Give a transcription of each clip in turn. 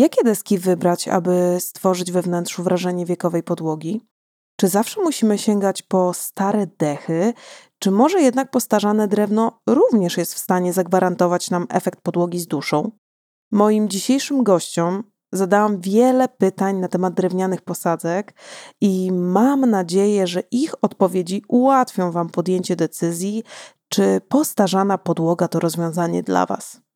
Jakie deski wybrać, aby stworzyć we wnętrzu wrażenie wiekowej podłogi? Czy zawsze musimy sięgać po stare dechy, czy może jednak postarzane drewno również jest w stanie zagwarantować nam efekt podłogi z duszą? Moim dzisiejszym gościom zadałam wiele pytań na temat drewnianych posadzek i mam nadzieję, że ich odpowiedzi ułatwią Wam podjęcie decyzji, czy postarzana podłoga to rozwiązanie dla Was.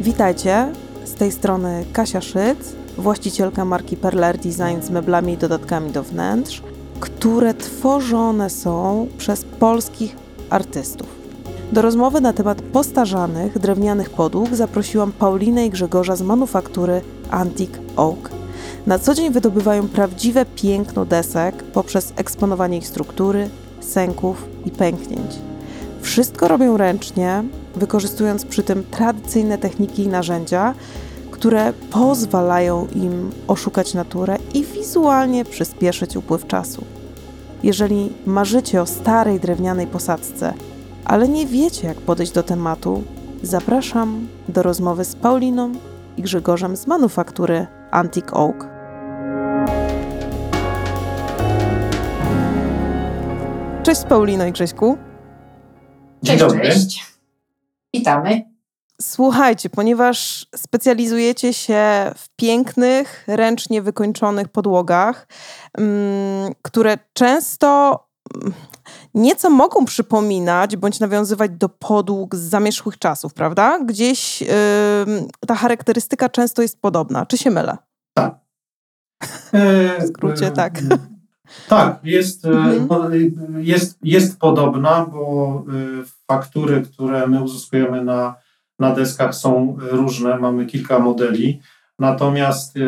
Witajcie, z tej strony Kasia Szyc, właścicielka marki Perler Design z meblami i dodatkami do wnętrz, które tworzone są przez polskich artystów. Do rozmowy na temat postarzanych drewnianych podłóg zaprosiłam Paulinę i Grzegorza z manufaktury Antique Oak. Na co dzień wydobywają prawdziwe piękno desek poprzez eksponowanie ich struktury, sęków i pęknięć. Wszystko robią ręcznie, wykorzystując przy tym tradycyjne techniki i narzędzia, które pozwalają im oszukać naturę i wizualnie przyspieszyć upływ czasu. Jeżeli marzycie o starej drewnianej posadzce, ale nie wiecie, jak podejść do tematu, zapraszam do rozmowy z Pauliną i Grzegorzem z manufaktury Antique Oak. Cześć Paulino i Grześku. Dzień dobry. Cześć. Witamy. Słuchajcie, ponieważ specjalizujecie się w pięknych, ręcznie wykończonych podłogach, um, które często mm, nieco mogą przypominać bądź nawiązywać do podłóg z zamierzchłych czasów, prawda? Gdzieś yy, ta charakterystyka często jest podobna. Czy się mylę? Tak. w skrócie, e, tak. Tak, jest, e, mhm. jest, jest podobna, bo e, faktury, które my uzyskujemy na, na deskach są różne, mamy kilka modeli. Natomiast e,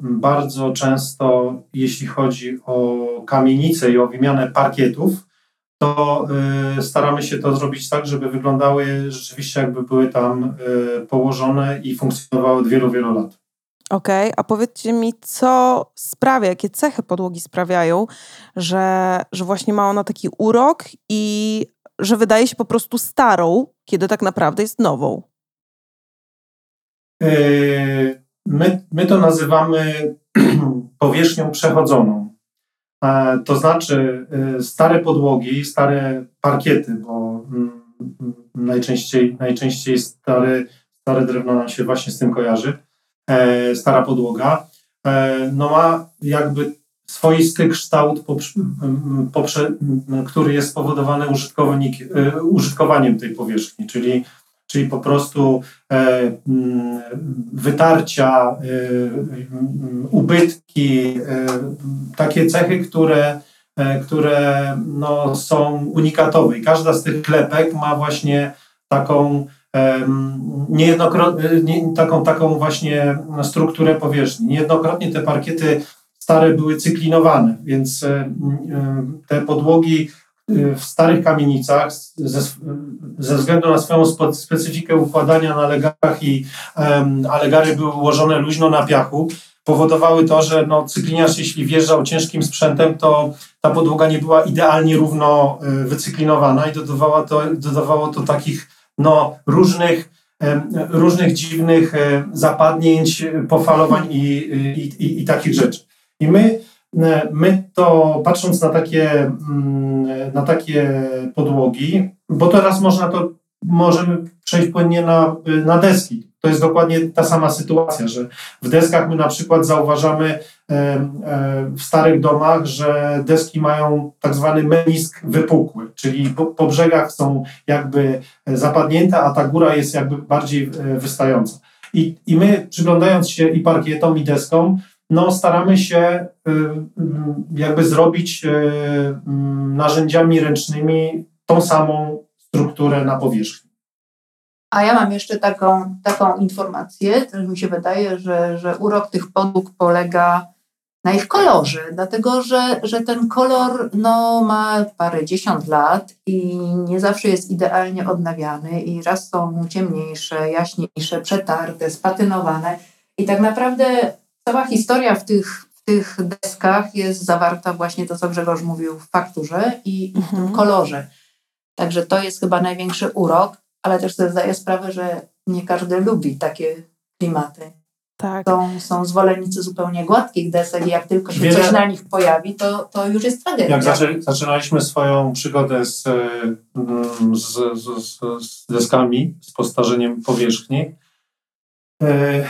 bardzo często, jeśli chodzi o kamienice i o wymianę parkietów, to staramy się to zrobić tak, żeby wyglądały rzeczywiście jakby były tam położone i funkcjonowały od wielu, wielu lat. Okej, okay, a powiedzcie mi, co sprawia, jakie cechy podłogi sprawiają, że, że właśnie ma ona taki urok i że wydaje się po prostu starą, kiedy tak naprawdę jest nową? E, my, my to nazywamy powierzchnią przechodzoną. E, to znaczy e, stare podłogi, stare parkiety, bo mm, najczęściej, najczęściej stare, stare drewno nam się właśnie z tym kojarzy E, stara podłoga, e, no ma jakby swoisty kształt, który jest spowodowany użytkownik, e, użytkowaniem tej powierzchni, czyli, czyli po prostu wytarcia, ubytki, takie cechy, które, które no, są unikatowe. I każda z tych klepek ma właśnie taką niejednokrotnie, nie, taką, taką właśnie strukturę powierzchni. Niejednokrotnie te parkiety stare były cyklinowane, więc te podłogi y, w starych kamienicach ze, ze względu na swoją specyfikę układania na legarach i um, a legary były ułożone luźno na piachu, powodowały to, że no, cykliniarz jeśli wjeżdżał ciężkim sprzętem, to ta podłoga nie była idealnie równo y, wycyklinowana i dodawało to, dodawało to takich no, różnych, różnych dziwnych zapadnięć, pofalowań i, i, i, i takich rzeczy. I my, e, my to patrząc na takie, mm, na takie podłogi, bo teraz można to, możemy przejść płynnie na, na deski. To jest dokładnie ta sama sytuacja, że w deskach my na przykład zauważamy w starych domach, że deski mają tak zwany menisk wypukły, czyli po, po brzegach są jakby zapadnięte, a ta góra jest jakby bardziej e, wystająca. I, I my przyglądając się i parkietom, i deskom, no staramy się e, jakby zrobić e, narzędziami ręcznymi tą samą strukturę na powierzchni. A ja mam jeszcze taką, taką informację, że mi się wydaje, że, że urok tych podłóg polega na ich kolorze, dlatego że, że ten kolor no, ma parę dziesiąt lat i nie zawsze jest idealnie odnawiany i raz są ciemniejsze, jaśniejsze, przetarte, spatynowane i tak naprawdę cała historia w tych, w tych deskach jest zawarta właśnie to, co Grzegorz mówił w fakturze i, mhm. w tym kolorze. Także to jest chyba największy urok, ale też sobie zdaję sprawę, że nie każdy lubi takie klimaty. Tak. Są, są zwolennicy zupełnie gładkich desek i jak tylko się Wiele- coś na nich pojawi, to, to już jest tragedia. Jak zaczę, zaczynaliśmy swoją przygodę z, e, mm, z, z, z, z deskami, z postarzeniem powierzchni, e,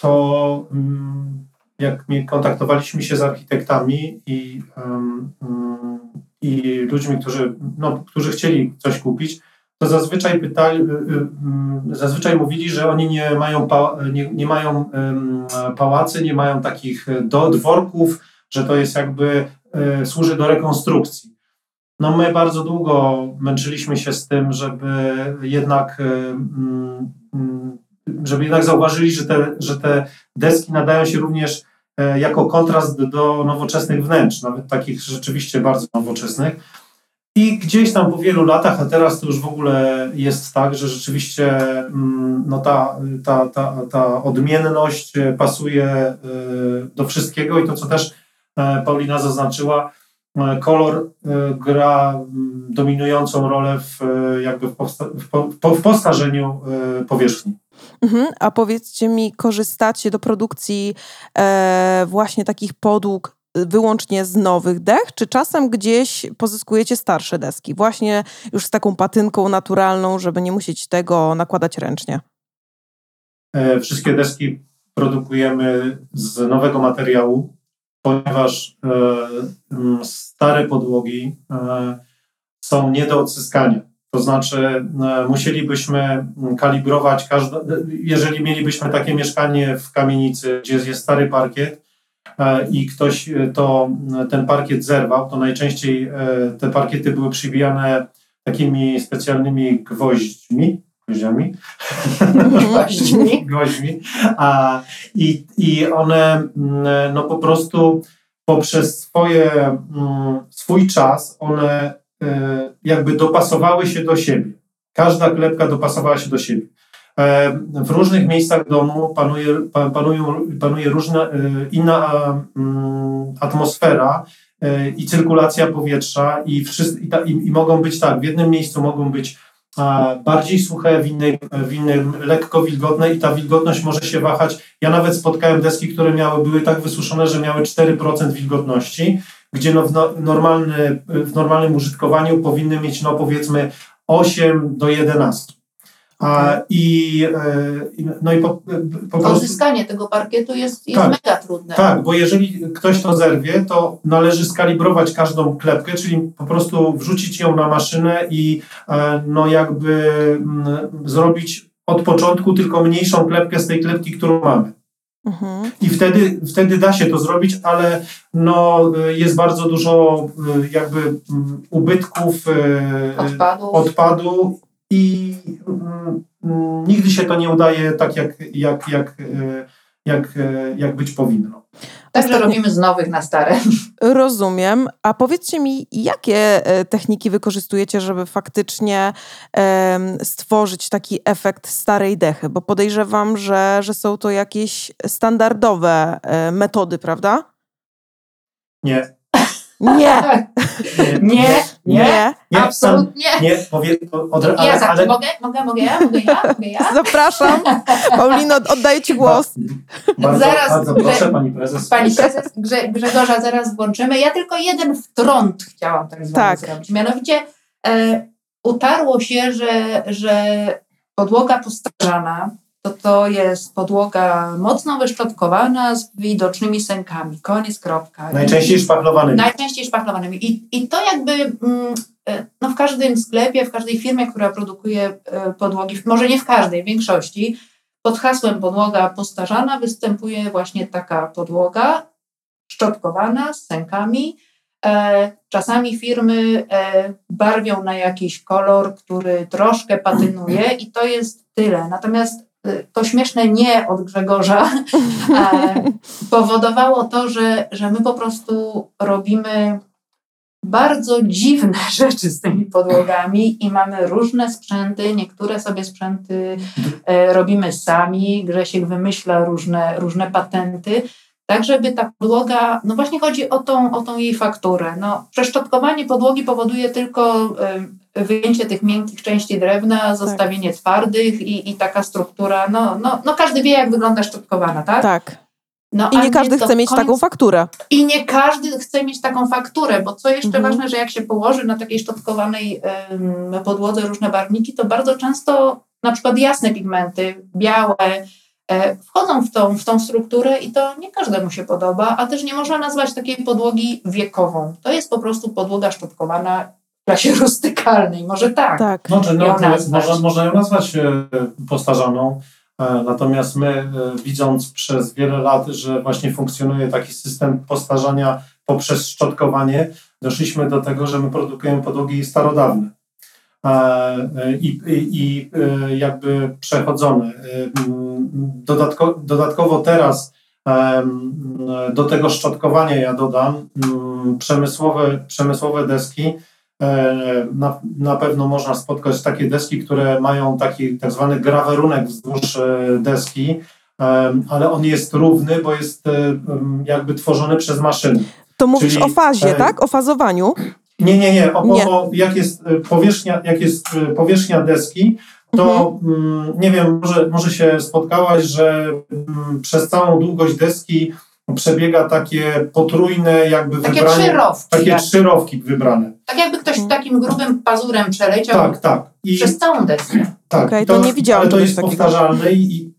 to mm, jak kontaktowaliśmy się z architektami i, mm, i ludźmi, którzy, no, którzy chcieli coś kupić, to zazwyczaj pytali, y, y, mm, zazwyczaj mówili, że oni nie mają, pa, nie, nie mają pałacy, nie mają takich e, do, dworków, że to jest jakby e, służy do rekonstrukcji. No my bardzo długo męczyliśmy się z tym, żeby jednak, e, mm, mm, żeby jednak zauważyli, że te, że te deski nadają się również jako kontrast do nowoczesnych wnętrz, nawet takich rzeczywiście bardzo nowoczesnych. I gdzieś tam po wielu latach, a teraz to już w ogóle jest tak, że rzeczywiście mm, no ta, ta, ta, ta odmienność e, pasuje e, do wszystkiego i to, co też e, Paulina zaznaczyła, kolor gra mm, dominującą rolę w, jakby w, w, po- w, po- w postarzeniu powierzchni. Mhm. A powiedzcie mi, korzystacie do produkcji właśnie takich podłóg wyłącznie z nowych dech, czy czasem gdzieś pozyskujecie starsze deski, właśnie już z taką patynką naturalną, żeby nie musieć tego nakładać ręcznie? E, Wszystkie deski produkujemy z nowego materiału, ponieważ e, stare podłogi e, są nie do odzyskania. To znaczy, musielibyśmy kalibrować każde, jeżeli mielibyśmy takie mieszkanie w kamienicy, gdzie jest stary parkiet i ktoś e, to, ten parkiet zerwał, to najczęściej e, te parkiety były przybijane takimi specjalnymi gwoźdźmi, gwoździami, Gwoźdźmi. gwoźdźmi. A, i, I one no po prostu poprzez swoje, swój czas one e, jakby dopasowały się do siebie. Każda klepka dopasowała się do siebie. E, W różnych miejscach domu panuje, pa- panują, panuje różna, e, inna mm, atmosfera e, i cyrkulacja powietrza i, wszyscy, i, ta, i, i mogą być tak, w jednym miejscu mogą być bardziej suche, w, innej, w innym lekko wilgotne i ta wilgotność może się wahać. Ja nawet spotkałem deski, które miały, były tak wysuszone, że miały 4% wilgotności, gdzie no w, no, normalny, w normalnym użytkowaniu powinny mieć no powiedzmy 8 do 11. I, e, i, no i po, po prostu... Tego parkietu jest, jest Tak. mega trudne. Tak, bo jeżeli ktoś to zerwie, to należy skalibrować każdą klepkę, czyli po prostu wrzucić ją na maszynę i e, no jakby mm, zrobić od początku tylko mniejszą klepkę z tej klepki, którą mamy. Mhm. I wtedy, wtedy da się to zrobić, ale no, y, jest bardzo dużo jakby mm, ubytków, Odpadów. odpadu i mm, mm, nigdy się to nie udaje tak, jak, jak, jak, y, jak, y, jak być powinno. Także robimy z nowych na stare. Rozumiem. A powiedzcie mi, jakie e, techniki wykorzystujecie, żeby faktycznie stworzyć taki efekt starej dechy? Bo podejrzewam, że, że są to jakieś standardowe e, metody, prawda? Nie, Nie, nie, Nie, nie, nie. nie, absolutnie. nie, powie, od, Ja ale, za, ale, mogę, mogę, mogę ja, mogę ja, mogę ja. Zapraszam. Paulino, oddaję ci głos. Bardzo, Zaraz, bardzo Grze- proszę, pani prezes. Pani prezes Grze, Grzegorza zaraz włączymy. Ja tylko jeden wtrąd chciałam tak Tak. zrobić. Mianowicie e, utarło się, że, że podłoga postarzana to to jest podłoga mocno wyszczotkowana z widocznymi sękami. Koniec, kropka. Najczęściej szpachlowanymi. Najczęściej szpachlowanymi. I, I to jakby mm, e, no w każdym sklepie, w każdej firmie, która produkuje e, podłogi, może nie w każdej, w większości, pod hasłem podłoga postarzana występuje właśnie taka podłoga szczotkowana z sękami. E, Czasami firmy barwią na jakiś kolor, który troszkę patynuje i to jest tyle. Natomiast to śmieszne nie od Grzegorza e, powodowało to, że, że my po prostu robimy bardzo dziwne rzeczy z tymi podłogami i mamy różne sprzęty. Niektóre sobie sprzęty e, robimy sami. Grzesiek wymyśla różne, różne patenty. Tak, żeby ta podłoga, no właśnie chodzi o tą, o tą jej fakturę. No, przeszczotkowanie podłogi powoduje tylko e, wyjęcie tych miękkich części drewna, zostawienie twardych i, i taka struktura, no, no, no każdy wie, jak wygląda szczotkowana, tak? Tak. No, I nie każdy chce mieć taką fakturę. I nie każdy chce mieć taką fakturę, bo co jeszcze Mhm. ważne, że jak się położy na takiej szczotkowanej podłodze różne barwniki, to bardzo często na przykład jasne pigmenty, białe, e, wchodzą w tą, w tą strukturę i to nie każdemu się podoba, a też nie można nazwać takiej podłogi wiekową. To jest po prostu podłoga szczotkowana klasie rustykalnej, może tak. Tak. No, nazwać. można, można ją nazwać e, postarzaną, e, natomiast my, e, widząc przez wiele lat, że właśnie funkcjonuje taki system postarzania poprzez szczotkowanie, doszliśmy do tego, że my produkujemy podłogi starodawne. I, i, i jakby przechodzone. E, m, Dodatko, dodatkowo teraz do tego szczotkowania ja dodam mm, przemysłowe, przemysłowe deski, Na, na pewno można spotkać takie deski, które mają taki tak zwany grawerunek wzdłuż e, deski, e, ale on jest równy, bo jest e, jakby tworzony przez maszyny. To mówisz Czyli, o fazie, e, tak? O fazowaniu. Nie, nie, nie. O, Nie. O, jak, jest e, powierzchnia, jak jest e, powierzchnia deski, to mm, nie wiem, może, może się spotkałaś, że przez całą długość deski przebiega takie potrójne jakby Takie wybranie. trzy rowki, Takie jak, trzy rowki wybrane. tak jakby ktoś takim grubym pazurem przeleciał Tak, tak. I, przez całą deskę. tak, Okej, i to nie widziałam Ale to jest takiego. powtarzalne i, i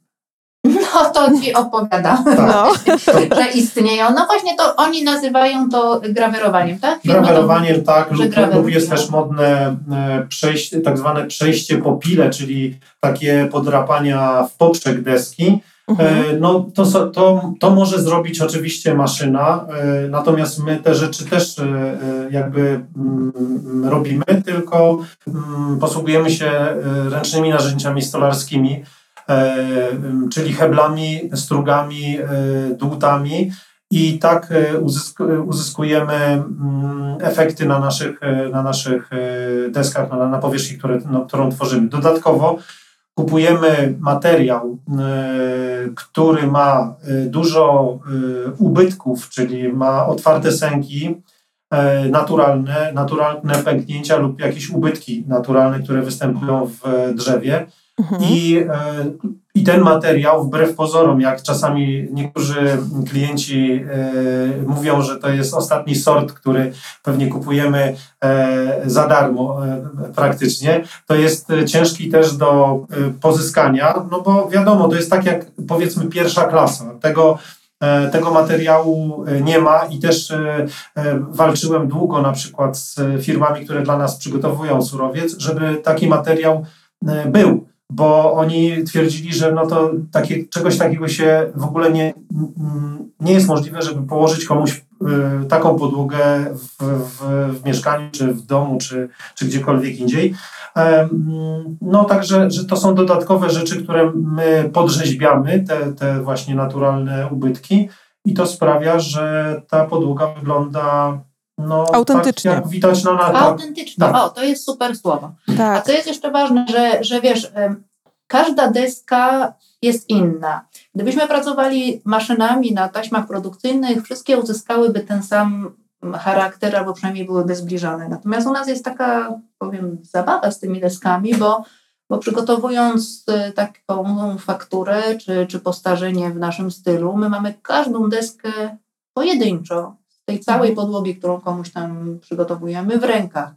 No to ci opowiadam. tak. No. że istnieją. No właśnie to oni nazywają to grawerowaniem, tak? Grawerowaniem, tak, że lub, lub jest też modne e, przejście, tak zwane przejście po pile, czyli takie podrapania w poprzek deski. Mhm. E, No to, to, to może zrobić oczywiście maszyna, e, natomiast my te rzeczy też e, jakby mm, robimy, tylko mm, posługujemy się ręcznymi narzędziami stolarskimi, czyli heblami, strugami, dłutami i tak uzysk- uzyskujemy mm, efekty na naszych, na naszych deskach, na, na powierzchni, które, no, którą tworzymy. Dodatkowo kupujemy materiał, e, który ma e, dużo e, ubytków, czyli ma otwarte sęki naturalne, naturalne pęknięcia lub jakieś ubytki naturalne, które występują w drzewie. Mhm. I, e, I ten materiał, wbrew pozorom, jak czasami niektórzy klienci e, mówią, że to jest ostatni sort, który pewnie kupujemy e, za darmo praktycznie, to jest ciężki też do pozyskania, no bo wiadomo, to jest tak jak powiedzmy pierwsza klasa. Tego, tego materiału nie ma i też walczyłem długo na przykład z firmami, które dla nas przygotowują surowiec, żeby taki materiał był bo oni twierdzili, że no to takie, czegoś takiego się w ogóle nie, nie jest możliwe, żeby położyć komuś y, taką podłogę w, w, w mieszkaniu, czy w domu, czy, czy gdziekolwiek indziej. No także, że to są dodatkowe rzeczy, które my podrzeźbiamy, te, te właśnie naturalne ubytki i to sprawia, że ta podłoga wygląda no, Autentycznie. Tak jak widać na tak, Autentycznie. Tak. O, to jest super słowo. A Tak. co jest jeszcze ważne, że, że wiesz, każda deska jest inna. Gdybyśmy pracowali maszynami na taśmach produkcyjnych, wszystkie uzyskałyby ten sam charakter, albo przynajmniej byłyby zbliżone. Natomiast u nas jest taka, powiem, zabawa z tymi deskami, bo, bo przygotowując e, taką fakturę czy, czy postarzenie w naszym stylu, my mamy każdą deskę pojedynczo tej całej Mhm. podłogi, którą komuś tam przygotowujemy w rękach.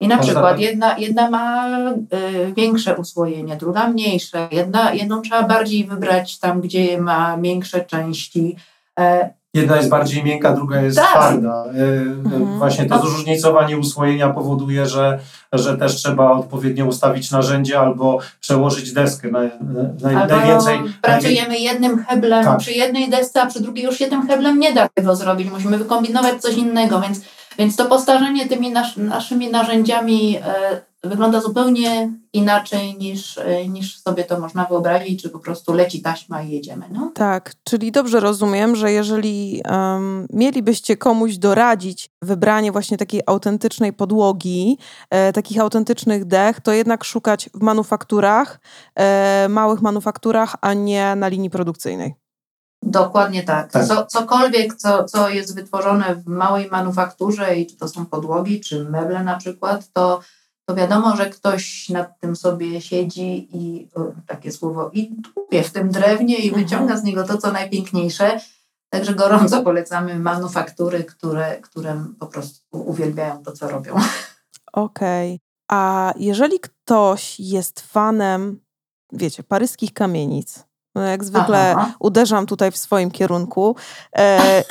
I na Można przykład tak. jedna, jedna ma y, większe uswojenie, druga mniejsze. Jedna, jedną trzeba bardziej wybrać tam, gdzie ma większe części. E, Jedna jest bardziej miękka, druga jest Tak. twarda. E, Mhm. Właśnie to zróżnicowanie uswojenia powoduje, że, że też trzeba odpowiednio ustawić narzędzie albo przełożyć deskę. Naj, naj, albo najwięcej, pracujemy jednym heblem Tak. przy jednej desce, a przy drugiej już jednym heblem nie da tego zrobić. Musimy wykombinować coś innego, więc, więc to postarzenie tymi nasz, naszymi narzędziami e, wygląda zupełnie inaczej niż, e, niż sobie to można wyobrazić, czy po prostu leci taśma i jedziemy. No? Tak, czyli dobrze rozumiem, że jeżeli em, mielibyście komuś doradzić wybranie właśnie takiej autentycznej podłogi, e, takich autentycznych dech, to jednak szukać w manufakturach, e, małych manufakturach, a nie na linii produkcyjnej. Dokładnie tak. Tak. Co, cokolwiek, co, co jest wytworzone w małej manufakturze i czy to są podłogi, czy meble na przykład, to, to wiadomo, że ktoś nad tym sobie siedzi i o, takie słowo i tupie w tym drewnie i Mhm. wyciąga z niego to, co najpiękniejsze. Także gorąco polecamy manufaktury, które, które po prostu uwielbiają to, co robią. Okej. A jeżeli ktoś jest fanem, wiecie, paryskich kamienic, no jak zwykle Aha. uderzam tutaj w swoim kierunku e,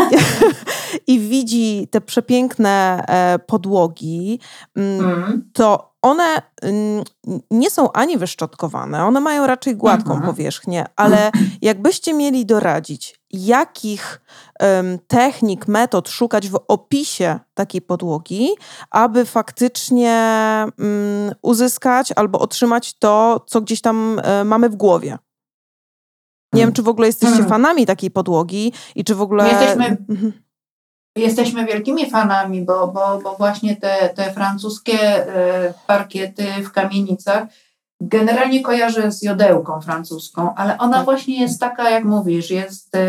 i widzi te przepiękne e, podłogi, mm, Mm. to one mm, nie są ani wyszczotkowane, one mają raczej gładką Mhm. powierzchnię, ale jakbyście mieli doradzić, jakich em, technik, metod szukać w opisie takiej podłogi, aby faktycznie mm, uzyskać albo otrzymać to, co gdzieś tam e, mamy w głowie. Nie wiem, czy w ogóle jesteście Hmm. fanami takiej podłogi i czy w ogóle. Jesteśmy- Mhm. Jesteśmy wielkimi fanami, bo, bo, bo właśnie te, te francuskie e, parkiety w kamienicach generalnie kojarzę z jodełką francuską, ale ona Tak. właśnie jest taka, jak mówisz, jest e,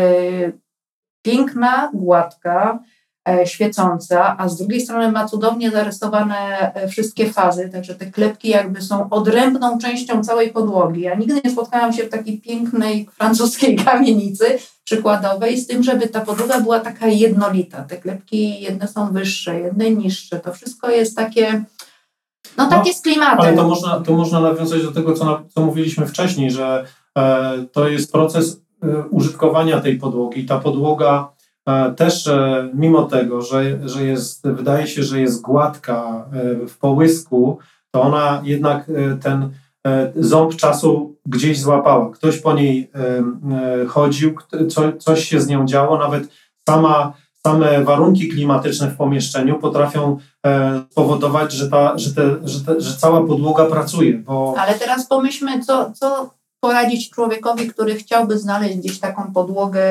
piękna, gładka, świecąca, a z drugiej strony ma cudownie zarysowane e, wszystkie fazy, także te klepki jakby są odrębną częścią całej podłogi. Ja nigdy nie spotkałam się w takiej pięknej francuskiej kamienicy przykładowej, z tym, żeby ta podłoga była taka jednolita. Te klepki jedne są wyższe, jedne niższe. To wszystko jest takie, no takie z klimatem. Ale to można, to można nawiązać do tego, co, na, co mówiliśmy wcześniej, że e, to jest proces e, użytkowania tej podłogi. Ta podłoga e, też, e, mimo tego, że, że jest, wydaje się, że jest gładka e, w połysku, to ona jednak e, ten ząb czasu gdzieś złapała. Ktoś po niej chodził, coś się z nią działo, nawet sama, same warunki klimatyczne w pomieszczeniu potrafią spowodować, że, ta, że, te, że, te, że cała podłoga pracuje, bo Ale teraz pomyślmy, co, co poradzić człowiekowi, który chciałby znaleźć gdzieś taką podłogę.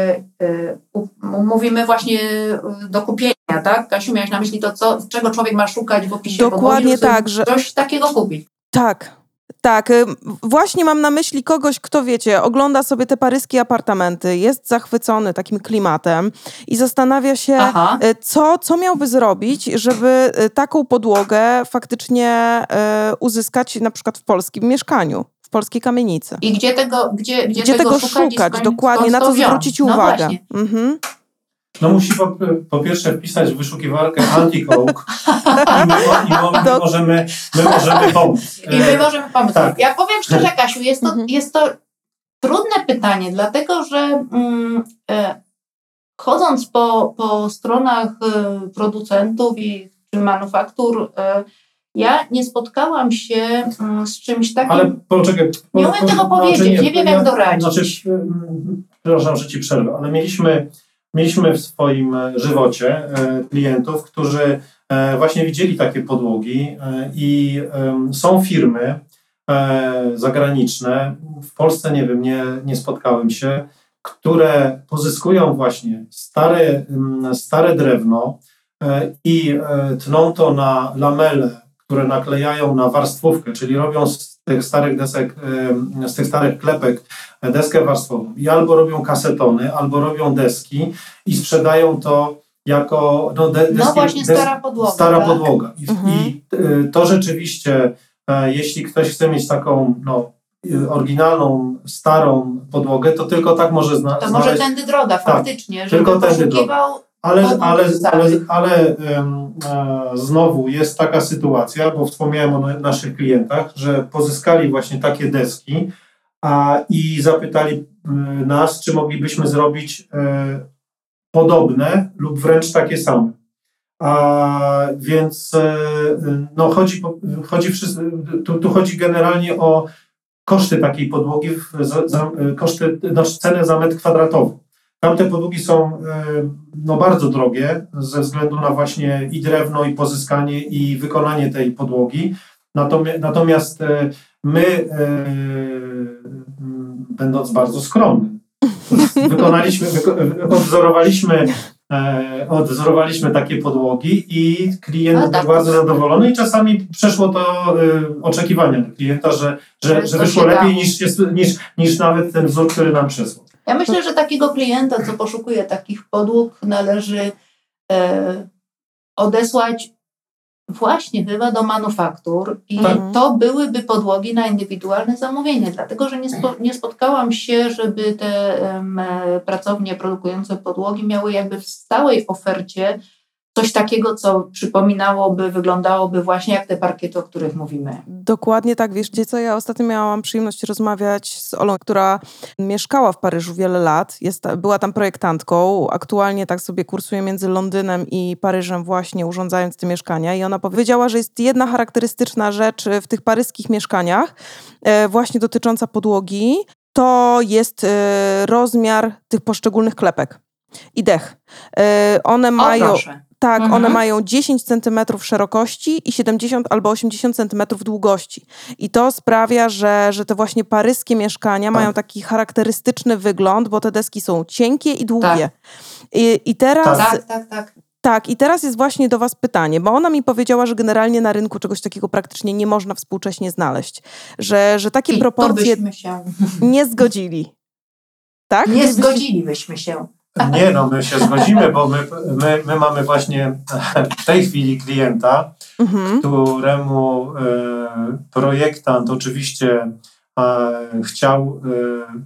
m- Mówimy właśnie y, do kupienia, tak? Kasiu, miałeś na myśli to, co, czego człowiek ma szukać w opisie Dokładnie podłogi, tak, że- Coś takiego kupić. Tak. Tak, y, właśnie mam na myśli kogoś, kto wiecie, ogląda sobie te paryskie apartamenty, jest zachwycony takim klimatem i zastanawia się, Aha. co, co miałby zrobić, żeby taką podłogę faktycznie uzyskać na przykład w polskim mieszkaniu, polskiej kamienicy. I gdzie tego, gdzie, gdzie, Gdzie tego i szukać, skąd- dokładnie, skąd na to zwrócić No uwagę. Mhm. no musi po, po pierwsze wpisać w wyszukiwarkę anti-coke i my, i my, To- możemy, my możemy pomóc. I my możemy pomóc. tak. Ja powiem szczerze, Kasiu, jest to, Mhm. jest to trudne pytanie, dlatego że mm, e, chodząc po, po stronach e, producentów i czy manufaktur, e, ja nie spotkałam się mm, z czymś takim. Ale poczekaj. po- Nie umiem tego powiedzieć, nie wiem, jak doradzić. Znaczy, mm, przepraszam, że ci przerwę, ale mieliśmy, mieliśmy w swoim e, żywocie e, klientów, którzy e, właśnie widzieli takie podłogi i są firmy zagraniczne, w Polsce nie wiem, nie, nie spotkałem się, które pozyskują właśnie stare, stare drewno i tną to na lamele, które naklejają na warstwówkę, czyli robią z tych starych desek, z tych starych klepek deskę warstwową. I albo robią kasetony, albo robią deski i sprzedają to jako no, de, deski, no właśnie, des- stara podłoga. stara tak? podłoga. I, Mhm. i y, to rzeczywiście, e, jeśli ktoś chce mieć taką no, y, oryginalną, starą podłogę, to tylko tak może zna, To może znaleźć. tędy droga, faktycznie, żeby tylko tędy poszukiwał. Ale, ale, ale, ale e, znowu jest taka sytuacja, bo wspomniałem o na- naszych klientach, że pozyskali właśnie takie deski a, i zapytali nas, czy moglibyśmy zrobić e, podobne lub wręcz takie same. A, więc e, no, chodzi, chodzi tu, tu chodzi generalnie o koszty takiej podłogi, w, za, koszty, znaczy cenę za metr kwadratowy. Tamte podłogi są e, no, bardzo drogie ze względu na właśnie i drewno, i pozyskanie, i wykonanie tej podłogi. Natomiast, e, my, e, będąc bardzo skromnym, wykonaliśmy, wyko, odwzorowaliśmy, odwzorowaliśmy takie podłogi i klient był tak. bardzo zadowolony i czasami przeszło to oczekiwania klienta, że, że, Że wyszło lepiej niż, niż, niż nawet ten wzór, który nam przysłał. Ja myślę, że takiego klienta, co poszukuje takich podłóg, należy e, odesłać Właśnie, chyba do manufaktur i Tak. to byłyby podłogi na indywidualne zamówienie, dlatego że nie, spo, nie spotkałam się, żeby te e, pracownie produkujące podłogi miały jakby w stałej ofercie coś takiego, co przypominałoby, wyglądałoby właśnie jak te parkiety, o których mówimy. Dokładnie tak. Wiesz, co ja ostatnio miałam przyjemność rozmawiać z Olą, która mieszkała w Paryżu wiele lat. Jest, była tam projektantką. Aktualnie tak sobie kursuje między Londynem i Paryżem właśnie urządzając te mieszkania. I ona powiedziała, że jest jedna charakterystyczna rzecz w tych paryskich mieszkaniach, e, właśnie dotycząca podłogi. To jest e, rozmiar tych poszczególnych klepek i dech. E, One mają... Tak, Mhm. one mają 10 cm szerokości i 70 albo 80 cm długości. I to sprawia, że, że te właśnie paryskie mieszkania Tak. mają taki charakterystyczny wygląd, bo te deski są cienkie i długie. Tak. I, I teraz tak. Tak, tak, tak. i teraz jest właśnie do Was pytanie, bo ona mi powiedziała, że generalnie na rynku czegoś takiego praktycznie nie można współcześnie znaleźć. Że, że takie I proporcje się nie zgodzili. Tak? nie zgodzilibyśmy się. Nie, no my się zgodzimy, bo my, my, my mamy właśnie w tej chwili klienta, Mhm. któremu e, projektant oczywiście e, chciał, e,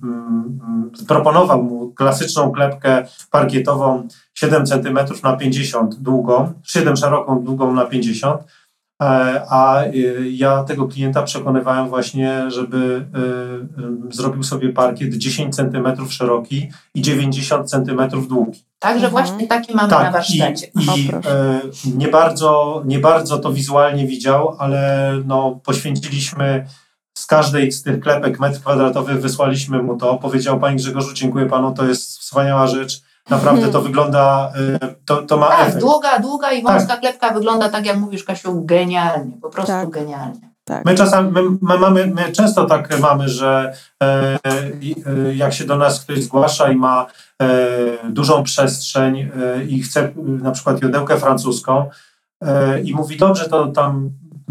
mm, proponował mu klasyczną klepkę parkietową 7 cm na 50 długą, 7 szeroką, długą na 50, e, a e, ja tego klienta przekonywałem właśnie, żeby e, e, zrobił sobie parkiet 10 cm szeroki i 90 cm długi. Także Mhm. właśnie takie mamy na warsztacie. I, i O, e, nie, bardzo, nie bardzo to wizualnie widział, ale no, poświęciliśmy z każdej z tych klepek metr kwadratowy, wysłaliśmy mu to. Powiedział Panie Grzegorzu, dziękuję Panu, to jest wspaniała rzecz. Naprawdę to wygląda, e, to, to ma Tak, efekt. długa, długa i wąska klepka wygląda tak, jak mówisz, Kasiu, genialnie. Po prostu Tak. genialnie. Tak. My czasami, my, my, mamy, my często tak mamy, że e, e, jak się do nas ktoś zgłasza i ma e, dużą przestrzeń e, i chce e, na przykład jodełkę francuską e, i mówi, dobrze, to tam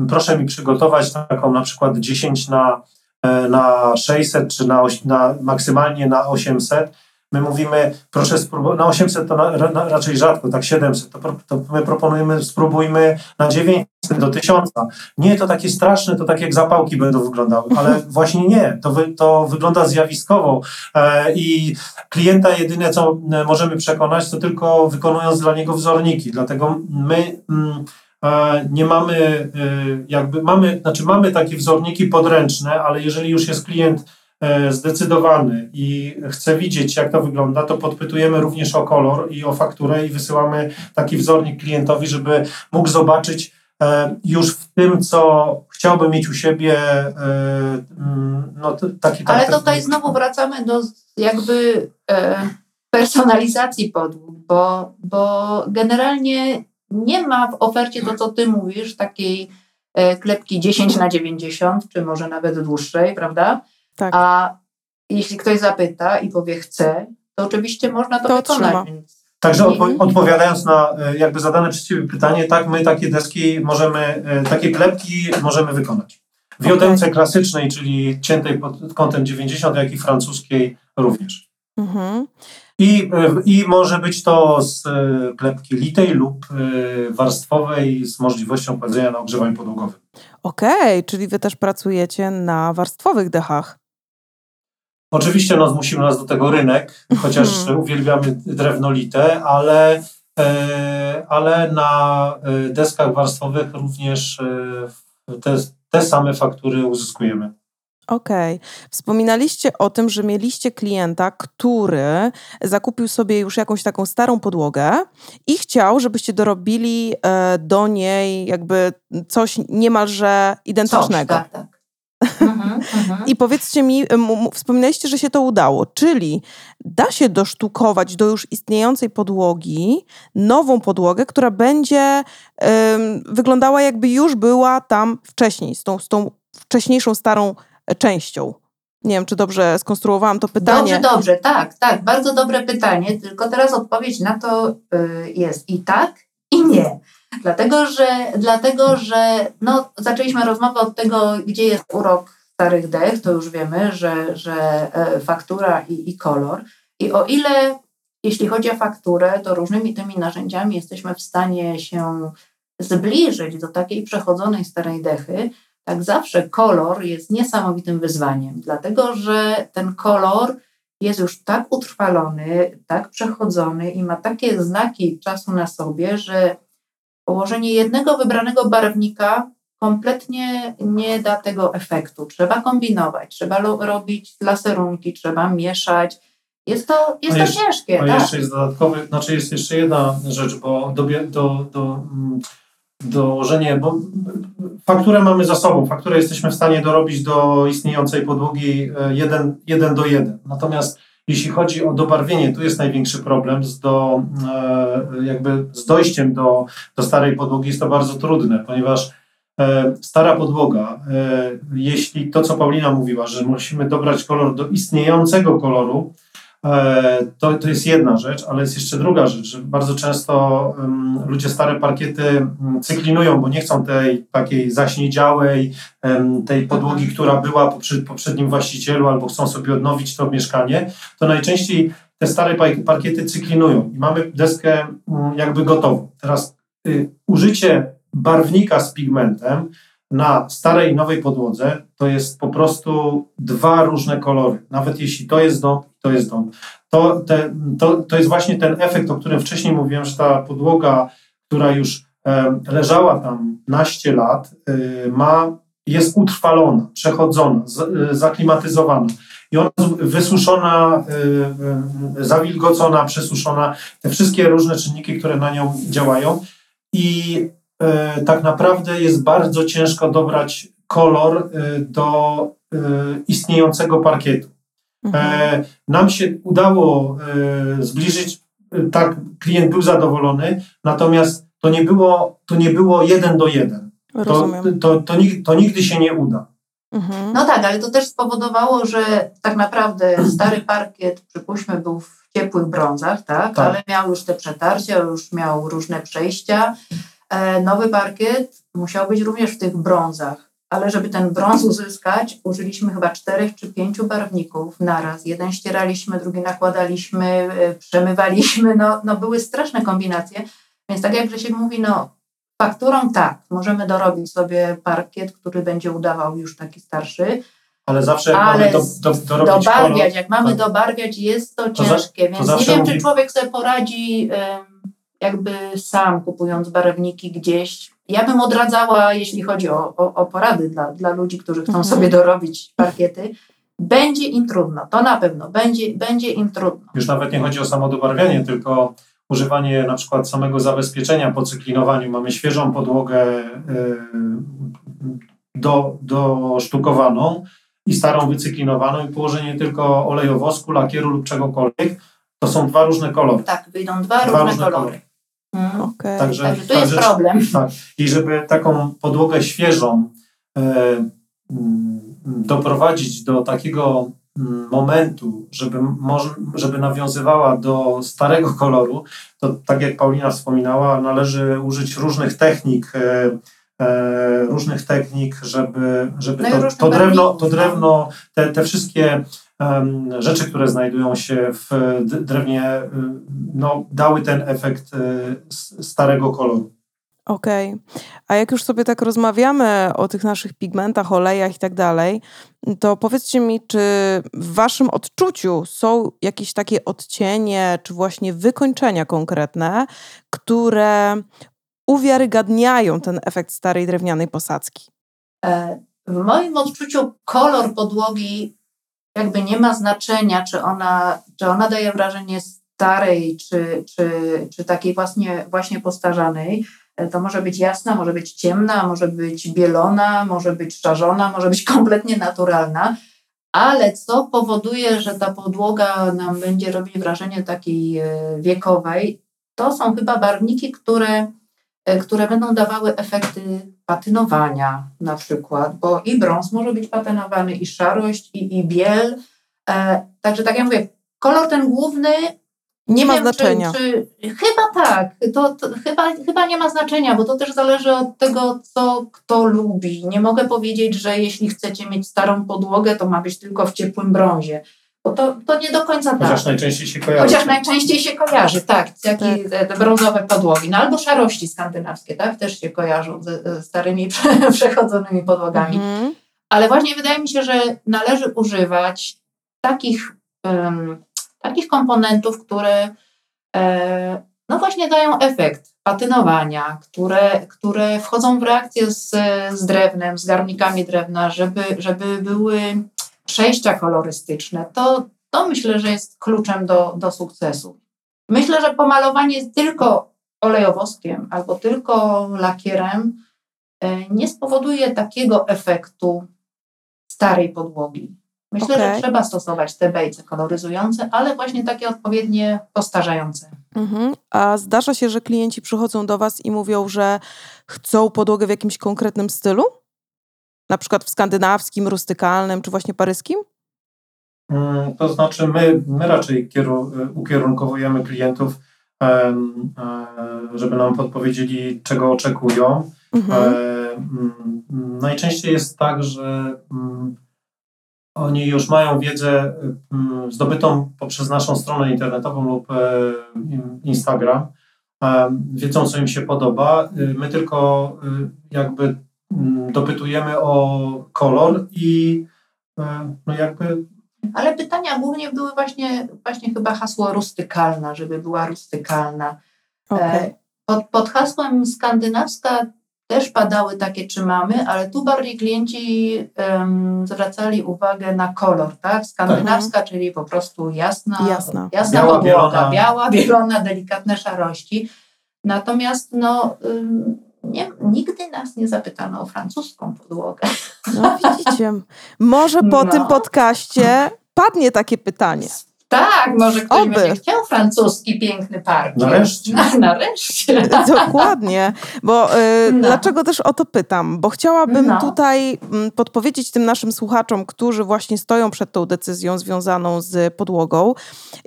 proszę mi przygotować taką na przykład 10 na, e, na 600 czy na, na maksymalnie na 800. My mówimy, proszę spróbować, na 800 to na, na, raczej rzadko, tak 700, to, pro- to my proponujemy, spróbujmy na 900 do 1000 nie, to takie straszne, to tak jak zapałki będą wyglądały, ale właśnie nie, to, wy, to wygląda zjawiskowo. E, i klienta jedyne, co e, możemy przekonać, to tylko wykonując dla niego wzorniki, dlatego my mm, e, nie mamy e, jakby, mamy, znaczy mamy takie wzorniki podręczne, ale jeżeli już jest klient zdecydowany i chce widzieć, jak to wygląda, to podpytujemy również o kolor i o fakturę i wysyłamy taki wzornik klientowi, żeby mógł zobaczyć e, już w tym, co chciałby mieć u siebie, e, mm, no, taki Ale tutaj znowu wracamy do jakby e, personalizacji podłóg, bo, bo generalnie nie ma w ofercie to, co ty mówisz, takiej e, klepki 10 na 90, czy może nawet dłuższej, prawda? Tak. A jeśli ktoś zapyta i powie chce, to oczywiście można to, To wykonać. Także odpo- odpowiadając na e, jakby zadane przez Ciebie pytanie, tak, my takie deski możemy, e, takie klepki możemy wykonać. W jodełce klasycznej, czyli ciętej pod kątem 90, jak i francuskiej również. Mhm. I, e, I może być to z klepki litej lub warstwowej z możliwością kładzenia na ogrzewaniu podłogowym. Okej, czyli wy też pracujecie na warstwowych dechach. Oczywiście no, zmusił nas do tego rynek, chociaż Mhm. uwielbiamy drewno lite, ale, e, ale na e, deskach warstwowych również e, te, te same faktury uzyskujemy. Okej. Wspominaliście o tym, że mieliście klienta, który zakupił sobie już jakąś taką starą podłogę i chciał, żebyście dorobili e, do niej jakby coś niemalże coś, identycznego. tak, tak. Mhm. I powiedzcie mi, wspominaliście, że się to udało, czyli da się dosztukować do już istniejącej podłogi nową podłogę, która będzie wyglądała jakby już była tam wcześniej, z tą, z tą wcześniejszą starą e, częścią. Nie wiem, czy dobrze skonstruowałam to pytanie. Dobrze, dobrze, tak, tak. Bardzo dobre pytanie, tylko teraz odpowiedź na to y, jest i tak, i nie. Dlatego, że, dlatego, że no, zaczęliśmy rozmowę od tego, gdzie jest urok starych dech, to już wiemy, że, że e, faktura i, i kolor. I o ile, jeśli chodzi o fakturę, to różnymi tymi narzędziami jesteśmy w stanie się zbliżyć do takiej przechodzonej starej dechy, tak zawsze kolor jest niesamowitym wyzwaniem, dlatego że ten kolor jest już tak utrwalony, tak przechodzony i ma takie znaki czasu na sobie, że położenie jednego wybranego barwnika kompletnie nie da tego efektu. Trzeba kombinować, trzeba robić laserunki, trzeba mieszać. Jest to, jest to jeszcze, ciężkie. A tak. jeszcze jest dodatkowy, znaczy jest jeszcze jedna rzecz, bo do, do, do, dołożenie, bo fakturę mamy za sobą, fakturę jesteśmy w stanie dorobić do istniejącej podłogi 1, 1 do 1. Natomiast jeśli chodzi o dobarwienie, tu jest największy problem z, do, e, jakby z dojściem do, do starej podłogi. Jest to bardzo trudne, ponieważ e, stara podłoga, e, jeśli to, co Paulina mówiła, że musimy dobrać kolor do istniejącego koloru, to, to jest jedna rzecz, ale jest jeszcze druga rzecz, że bardzo często ludzie stare parkiety cyklinują, bo nie chcą tej takiej zaśniedziałej, tej podłogi, która była po poprzednim właścicielu, albo chcą sobie odnowić to mieszkanie, to najczęściej te stare parkiety cyklinują i mamy deskę jakby gotową. Teraz y, użycie barwnika z pigmentem na starej i nowej podłodze to jest po prostu dwa różne kolory. Nawet jeśli to jest dom, to jest dom. To, te, to, to jest właśnie ten efekt, o którym wcześniej mówiłem, że ta podłoga, która już e, leżała tam naście lat, e, ma, jest utrwalona, przechodzona, z, e, zaklimatyzowana. I ona wysuszona, zawilgocona, przesuszona, te wszystkie różne czynniki, które na nią działają. I tak naprawdę jest bardzo ciężko dobrać kolor do istniejącego parkietu. Mhm. E, nam się udało e, zbliżyć, e, tak, klient był zadowolony, natomiast to nie było, to nie było jeden do jeden. To, to, to, to nigdy się nie uda. Mhm. No tak, ale to też spowodowało, że tak naprawdę stary parkiet, przypuśćmy, był w ciepłych brązach, tak? tak. ale miał już te przetarcia, już miał różne przejścia. Nowy parkiet musiał być również w tych brązach ale żeby ten brąz uzyskać, użyliśmy chyba czterech czy pięciu barwników naraz. Jeden ścieraliśmy, drugi nakładaliśmy, e, przemywaliśmy, no, no były straszne kombinacje. Więc tak jak się mówi, no fakturą tak, możemy dorobić sobie parkiet, który będzie udawał już taki starszy, ale zawsze jak ale mamy do, do, dorobić dobarwiać, kolor, jak mamy tak. dobarwiać, jest to, to ciężkie, za, to więc nie wiem, czy człowiek sobie poradzi jakby sam kupując barwniki gdzieś ja bym odradzała, jeśli chodzi o, o, o porady dla, dla ludzi, którzy chcą mhm. sobie dorobić parkiety, będzie im trudno, to na pewno, będzie, będzie im trudno. Już nawet nie chodzi o samo dobarwianie, tylko używanie na przykład samego zabezpieczenia po cyklinowaniu. Mamy świeżą podłogę y, do, dosztukowaną i starą wycyklinowaną i położenie tylko olejowosku, lakieru lub czegokolwiek. To są dwa różne kolory. Tak, wyjdą dwa, dwa różne, różne, kolory. kolory. Mhm. Okay. Także, Także to jest problem. Tak. I żeby taką podłogę świeżą e, mm, doprowadzić do takiego mm, momentu, żeby, może, żeby nawiązywała do starego koloru, to tak jak Paulina wspominała, należy użyć różnych technik, e, e, różnych technik, żeby, żeby no to, to, drewno, to drewno, te, te wszystkie rzeczy, które znajdują się w drewnie, y, no, dały ten efekt y, starego koloru. Okej. Okay. A jak już sobie tak rozmawiamy o tych naszych pigmentach, olejach i tak dalej, to powiedzcie mi, czy w waszym odczuciu są jakieś takie odcienie, czy właśnie wykończenia konkretne, które uwiarygadniają ten efekt starej drewnianej posadzki? E, w moim odczuciu kolor podłogi jakby nie ma znaczenia, czy ona, czy ona daje wrażenie starej, czy, czy, czy takiej właśnie, właśnie postarzanej. E, to może być jasna, może być ciemna, może być bielona, może być szarzona, może być kompletnie naturalna. Ale co powoduje, że ta podłoga nam będzie robić wrażenie takiej e, wiekowej, to są chyba barwniki, które które będą dawały efekty patynowania na przykład, bo i brąz może być patynowany, i szarość, i, i biel. E, także tak jak mówię, kolor ten główny nie, nie ma wiem, znaczenia. Czy, czy, chyba tak, to, to, chyba, chyba nie ma znaczenia, bo to też zależy od tego, co kto lubi. Nie mogę powiedzieć, że jeśli chcecie mieć starą podłogę, to ma być tylko w ciepłym brązie Bo to, to nie do końca tak. Chociaż najczęściej się kojarzy. Chociaż najczęściej się kojarzy, tak, jakie te, te brązowe podłogi. No albo szarości skandynawskie, tak, też się kojarzą ze, ze starymi przechodzonymi podłogami. Mhm. Ale właśnie wydaje mi się, że należy używać takich, em, takich komponentów, które e, no właśnie dają efekt patynowania, które, które wchodzą w reakcję z, z drewnem, z garnikami drewna, żeby, żeby były przejścia kolorystyczne. To, to myślę, że jest kluczem do, do sukcesu. Myślę, że pomalowanie tylko olejowoskiem albo tylko lakierem e, nie spowoduje takiego efektu starej podłogi. Myślę, Okej. że trzeba stosować te bejce koloryzujące, ale właśnie takie odpowiednie postarzające. Mhm. A zdarza się, że klienci przychodzą do Was i mówią, że chcą podłogę w jakimś konkretnym stylu? Na przykład w skandynawskim, rustykalnym czy właśnie paryskim? Mm, To znaczy, my, my raczej kieru, ukierunkowujemy klientów, e, żeby nam podpowiedzieli, czego oczekują. Mhm. E, mm, Najczęściej jest tak, że mm, oni już mają wiedzę zdobytą poprzez naszą stronę internetową lub e, Instagram. Wiedzą, co im się podoba. Y, My tylko y, jakby dopytujemy o kolor i e, no jakby Ale pytania głównie były właśnie, właśnie chyba hasło rustykalna, żeby była rustykalna. E, Pod, pod hasłem skandynawska też padały takie, czy mamy, ale tu bardziej klienci em, zwracali uwagę na kolor, tak? Skandynawska, czyli po prostu jasna, Jasna. jasna Biała, bielona. biała, bielona, delikatne szarości. Natomiast no, nie, nigdy nas nie zapytano o francuską podłogę. No widzicie, może po No. tym podcaście padnie takie pytanie. Tak, może ktoś Oby. będzie chciał francuski piękny parkiet. Nareszcie. Na, nareszcie. Dokładnie, bo y, No. dlaczego też o to pytam? Bo chciałabym No. tutaj mm, podpowiedzieć tym naszym słuchaczom, którzy właśnie stoją przed tą decyzją związaną z podłogą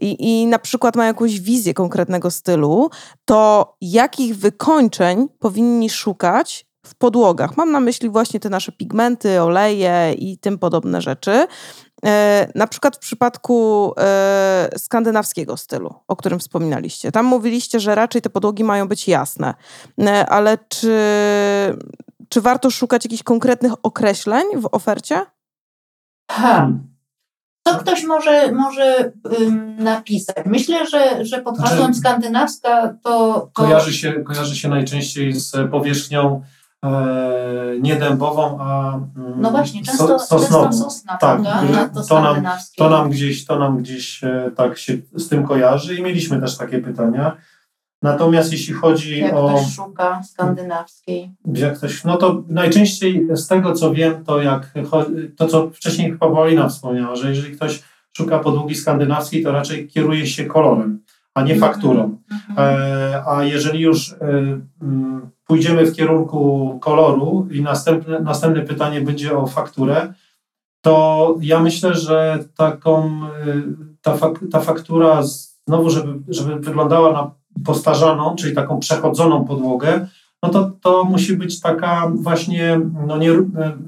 i, i na przykład mają jakąś wizję konkretnego stylu, to jakich wykończeń powinni szukać w podłogach? Mam na myśli właśnie te nasze pigmenty, oleje i tym podobne rzeczy. E, Na przykład w przypadku e, skandynawskiego stylu, o którym wspominaliście. Tam mówiliście, że raczej te podłogi mają być jasne, E, ale czy, czy warto szukać jakichś konkretnych określeń w ofercie? Ha. To ktoś może, może ym, napisać. Myślę, że, że pod Znaczy- hasłem skandynawska to, to kojarzy się, kojarzy się najczęściej z powierzchnią nie dębową, a mm, no właśnie, so- często, sosnową. często sosna, Tak, prawda? y, A to, to nam-. To nam gdzieś, to nam gdzieś e, tak się z tym kojarzy i mieliśmy też takie pytania. Natomiast jeśli chodzi Jak o ktoś szuka skandynawskiej. jak ktoś, no to najczęściej z tego co wiem, to jak to co wcześniej chyba Paulina wspomniała, że jeżeli ktoś szuka podłogi skandynawskiej, to raczej kieruje się kolorem, a nie Mhm. fakturą. Mhm. E, a jeżeli już e, mm, pójdziemy w kierunku koloru i następne, następne pytanie będzie o fakturę, to ja myślę, że taką, e, ta, fak, ta faktura znowu, żeby, żeby wyglądała na postarzaną, czyli taką przechodzoną podłogę, no to, to musi być taka właśnie no nie,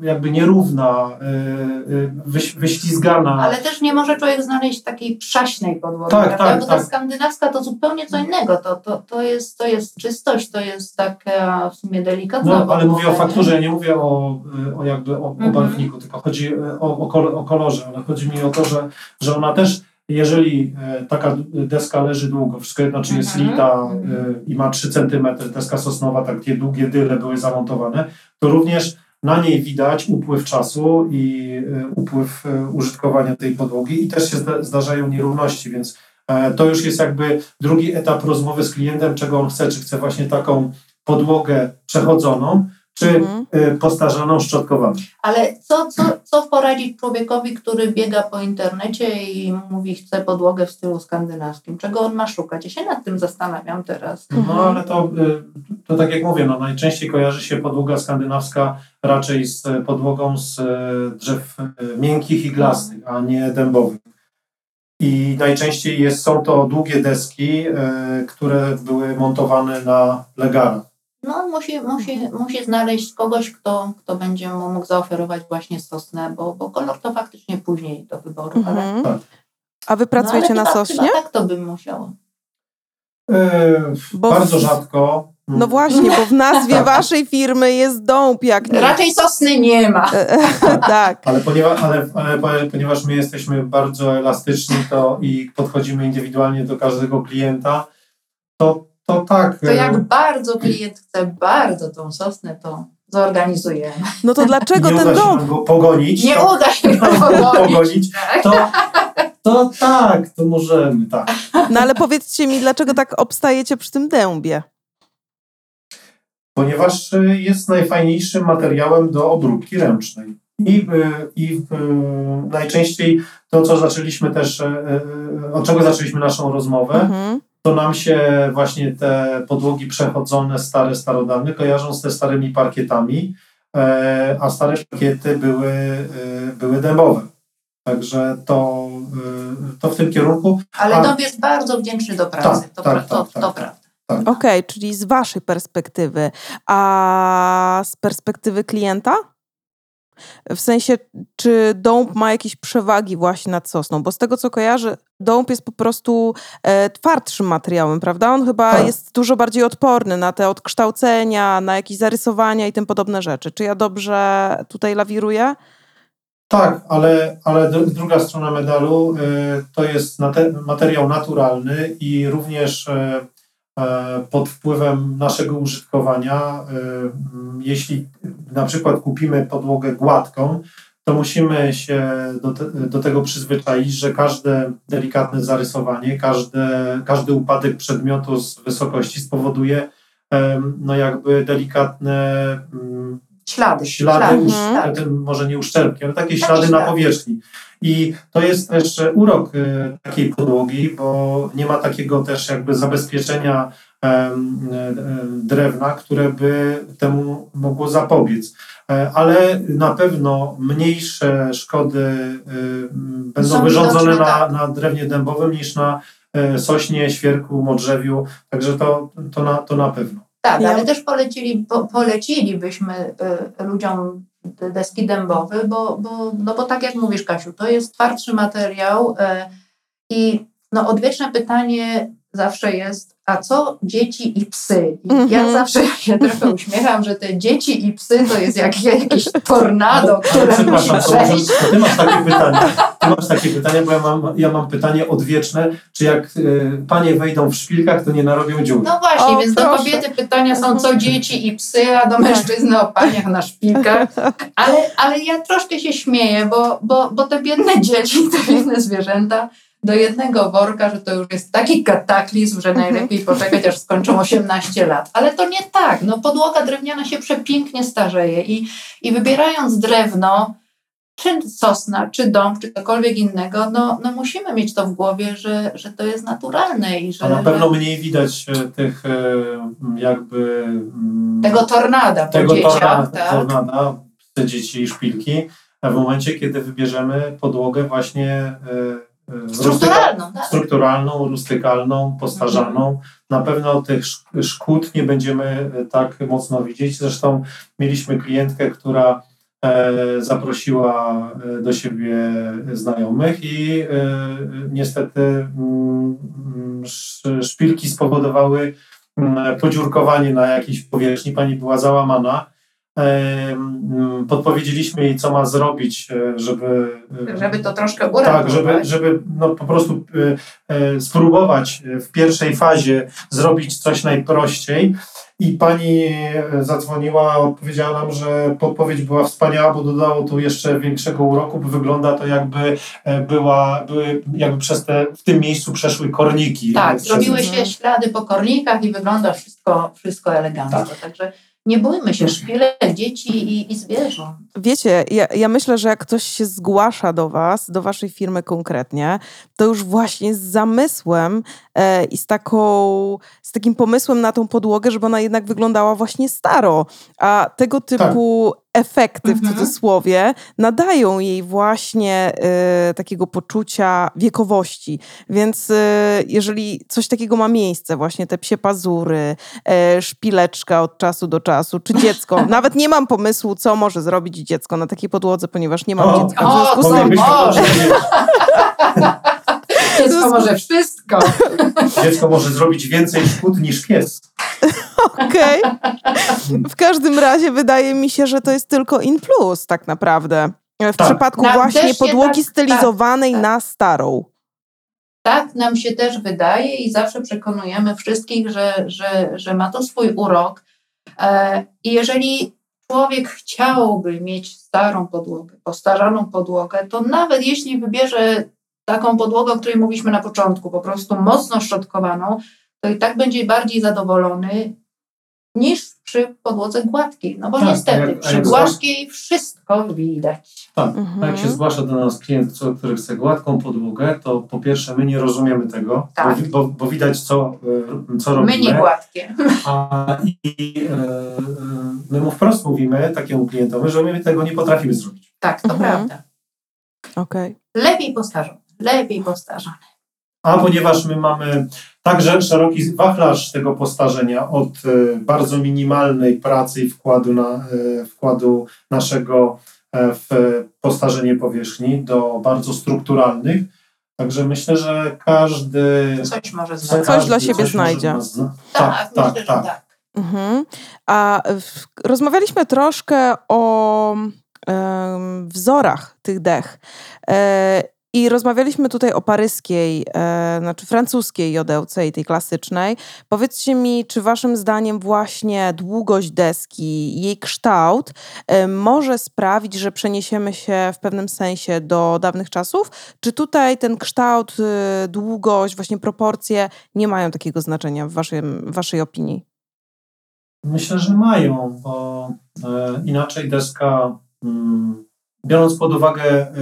jakby nierówna, e, e, wyś, wyślizgana. Ale też nie może człowiek znaleźć takiej przaśnej podłogi, Tak, prawda? tak, Bo ta tak. skandynawska to zupełnie co innego. To, to, to, jest, to jest czystość, to jest taka w sumie delikatna No, ale podłoga, mówię o fakturze, nie mówię o, o jakby o, o Mhm. barwniku, tylko chodzi o, o, o kolorze, ale chodzi mi o to, że, że ona też, jeżeli e, taka deska leży długo, wszystko jedno, czy jest Mhm. lita e, i ma 3 cm, deska sosnowa, takie długie dyle były zamontowane, to również na niej widać upływ czasu i e, upływ użytkowania tej podłogi i też się zda- zdarzają nierówności, więc to już jest jakby drugi etap rozmowy z klientem, czego on chce, czy chce właśnie taką podłogę przechodzoną, czy Mhm. y, postarzaną, szczotkowaną. Ale co, co, co poradzić człowiekowi, który biega po internecie i mówi, chce podłogę w stylu skandynawskim? Czego on ma szukać? Ja się nad tym zastanawiam teraz. No Mhm. ale to, y, to tak jak mówię, no, najczęściej kojarzy się podłoga skandynawska raczej z y, podłogą z drzew miękkich i glastych, a nie dębowych. I najczęściej jest, są to długie deski, y, które były montowane na legarach. No, musi, musi, musi znaleźć kogoś, kto, kto będzie mu mógł zaoferować właśnie sosnę, bo, bo kolor to faktycznie później do wyboru, ale Mhm. A wy pracujecie no, na chyba, sośnie? Chyba tak to bym musiało. E, Bo bardzo w- rzadko. No właśnie, bo w nazwie Tak. waszej firmy jest dąb, jak nie. Raczej sosny nie ma. tak. Ale ponieważ, ale, ale ponieważ my jesteśmy bardzo elastyczni to i podchodzimy indywidualnie do każdego klienta, to, to tak. To e, jak bardzo klient chce bardzo tą sosnę, to zorganizujemy. No to dlaczego nie ten uda się dąb? nam go pogonić, Nie to, uda się go pogonić. pogonić tak? to, to tak, to możemy, tak. No ale powiedzcie mi, dlaczego tak obstajecie przy tym dębie? Ponieważ e, jest najfajniejszym materiałem do obróbki ręcznej. I, e, i e, najczęściej to, co zaczęliśmy też, e, e, od czego zaczęliśmy naszą rozmowę, Mhm. To nam się właśnie te podłogi przechodzone, stare, starodawne, kojarzą z te starymi parkietami, e, a stare parkiety były, e, były dębowe. Także to, e, to w tym kierunku. Ale A- dąb jest bardzo wdzięczny do pracy. Tak, to, tak, pra- to, tak, tak, to tak. prawda. Okej, czyli z waszej perspektywy, a z perspektywy klienta? W sensie, czy dąb ma jakieś przewagi właśnie nad sosną? Bo z tego, co kojarzę, dąb jest po prostu e, twardszym materiałem, prawda? On chyba Tak. jest dużo bardziej odporny na te odkształcenia, na jakieś zarysowania i tym podobne rzeczy. Czy ja dobrze tutaj lawiruję? Tak, ale, ale dru- druga strona medalu e, to jest materiał naturalny i również e, pod wpływem naszego użytkowania, e, jeśli na przykład kupimy podłogę gładką, to musimy się do, te, do tego przyzwyczaić, że każde delikatne zarysowanie, każde, każdy upadek przedmiotu z wysokości spowoduje no jakby delikatne mm, Ślady. ślady, Mhm. usz- tak. może nie uszczerbki, ale takie Takie ślady na ślady. powierzchni. I to jest też urok e, takiej podłogi, bo nie ma takiego też jakby zabezpieczenia e, e, drewna, które by temu mogło zapobiec. E, Ale na pewno mniejsze szkody będą Są wyrządzone na, tak. na drewnie dębowym niż na e, sośnie, świerku, modrzewiu. Także to, to, na, to na pewno. Tak, Ja- ale też polecili, po, polecilibyśmy y, ludziom deski dębowe, bo, bo, no bo tak jak mówisz, Kasiu, to jest twardszy materiał y, i no odwieczne pytanie zawsze jest, a co dzieci i psy? I Mhm. Ja zawsze się trochę uśmiecham, że te dzieci i psy to jest jak, jakieś tornado, które musi przejść. to ty masz takie pytanie. Ty masz takie pytanie, bo ja mam, ja mam pytanie odwieczne, czy jak y, panie wejdą w szpilkach, to nie narobią dziur. No właśnie, O, więc do proszę. kobiety pytania są co dzieci i psy, a do mężczyzny o paniach na szpilkach. Ale, ale ja troszkę się śmieję, bo, bo, bo te biedne dzieci, te biedne zwierzęta do jednego worka, że to już jest taki kataklizm, że najlepiej poczekać, aż skończą 18 lat. Ale to nie tak. No, podłoga drewniana się przepięknie starzeje i, i wybierając drewno, czy sosna, czy dąb, czy cokolwiek innego, no, no musimy mieć to w głowie, że, że to jest naturalne i że... A na pewno mniej widać e, tych e, jakby mm, tego tornada po tego dzieciach, tornada, tak? tornada, te dzieci i szpilki, a w momencie, kiedy wybierzemy podłogę właśnie rustyka- Strukturalną, tak? strukturalną, rustykalną, postarzaną. Na pewno tych sz- szkód nie będziemy e, tak mocno widzieć. Zresztą mieliśmy klientkę, która e, zaprosiła e, do siebie znajomych i niestety mm, mm, sz- szpilki spowodowały mm, podziurkowanie na jakiejś powierzchni. Pani była załamana. Podpowiedzieliśmy jej, co ma zrobić, e, żeby e, Żeby to troszkę uratować. tak, żeby, żeby no, po prostu e, spróbować w pierwszej fazie zrobić coś najprościej. I pani zadzwoniła, powiedziała nam, że podpowiedź była wspaniała, bo dodało tu jeszcze większego uroku, bo wygląda to jakby była, były, jakby przez te, w tym miejscu przeszły korniki. Tak, Przez- zrobiły się ślady po kornikach i wygląda wszystko, wszystko elegancko. Także nie bójmy się szpilek, dzieci i, i zwierząt. Wiecie, ja, ja myślę, że jak ktoś się zgłasza do Was, do Waszej firmy konkretnie, to już właśnie z zamysłem e, i z, taką, z takim pomysłem na tą podłogę, żeby ona jednak wyglądała właśnie staro. A tego typu efekty, w Mhm. cudzysłowie, nadają jej właśnie e, takiego poczucia wiekowości. Więc e, jeżeli coś takiego ma miejsce, właśnie te psie pazury, e, szpileczka od czasu do czasu, czy dziecko. Nawet nie mam pomysłu, co może zrobić dziecko na takiej podłodze, ponieważ nie mam O, dziecka. W o, związku z tym, może. Dziecko może wszystko. Dziecko może zrobić więcej szkód niż pies. Okej. W każdym razie wydaje mi się, że to jest tylko in plus tak naprawdę. W Tak. przypadku Nam właśnie podłogi tak- stylizowanej tak, tak. na starą. Tak nam się też wydaje i zawsze przekonujemy wszystkich, że, że, że ma to swój urok. E, I jeżeli człowiek chciałby mieć starą podłogę, postarzaną podłogę, to nawet jeśli wybierze taką podłogę, o której mówiliśmy na początku, po prostu mocno szczotkowaną, to i tak będzie bardziej zadowolony niż przy podłodze gładkiej. No bo Tak, a niestety, jak- przy gładkiej wszystko widać. Tak, Mhm. a jak się zgłasza do nas klient, co- który chce gładką podłogę, to po pierwsze my nie rozumiemy tego, Tak. bo, bo, bo widać co, e, co robimy. My nie gładkie. A i e, e, my mu wprost mówimy takiemu klientowi, że my tego nie potrafimy zrobić. Tak, to Mhm. prawda. Okej. Lepiej postarzony, lepiej postarzony. A ponieważ my mamy także szeroki wachlarz tego postarzenia od e, bardzo minimalnej pracy i wkładu, na, e, wkładu naszego e, w postarzenie powierzchni do bardzo strukturalnych. Także myślę, że każdy. Coś może Coś znaleźć. dla każdy siebie coś znajdzie. zna- Tak, myślę, że tak. Mhm. A w, rozmawialiśmy troszkę o wzorach tych dech. E, I rozmawialiśmy tutaj o paryskiej, e, znaczy francuskiej jodełce i tej klasycznej. Powiedzcie mi, czy waszym zdaniem właśnie długość deski, jej kształt e, może sprawić, że przeniesiemy się w pewnym sensie do dawnych czasów? Czy tutaj ten kształt, y, długość, właśnie proporcje nie mają takiego znaczenia w waszym, waszej opinii? Myślę, że mają, bo e, inaczej deska, mm, biorąc pod uwagę e,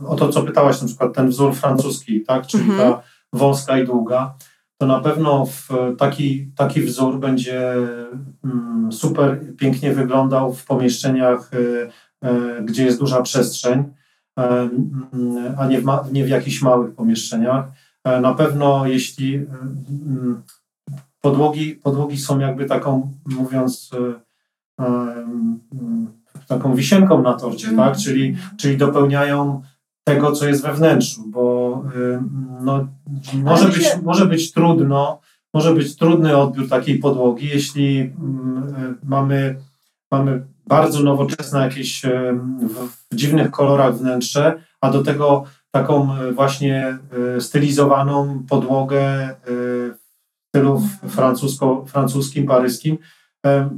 e, o to, co pytałaś, na przykład ten wzór francuski, tak, czyli Mhm. ta wąska i długa, to na pewno taki, taki wzór będzie mm, super pięknie wyglądał w pomieszczeniach, e, gdzie jest duża przestrzeń, e, mm, a nie w, ma, nie w jakichś małych pomieszczeniach. E, Na pewno jeśli mm, podłogi, podłogi są jakby taką, mówiąc, e, taką wisienką na torcie, Mhm. tak? Czyli, czyli dopełniają tego, co jest we wnętrzu, bo em, no, może, być, może być trudno, może być trudny odbiór takiej podłogi, jeśli mm, e, mamy, mamy bardzo nowoczesne jakieś em, w, w dziwnych kolorach wnętrze, a do tego taką e, właśnie e, stylizowaną podłogę e, w stylu w- francusko, francuskim, paryskim.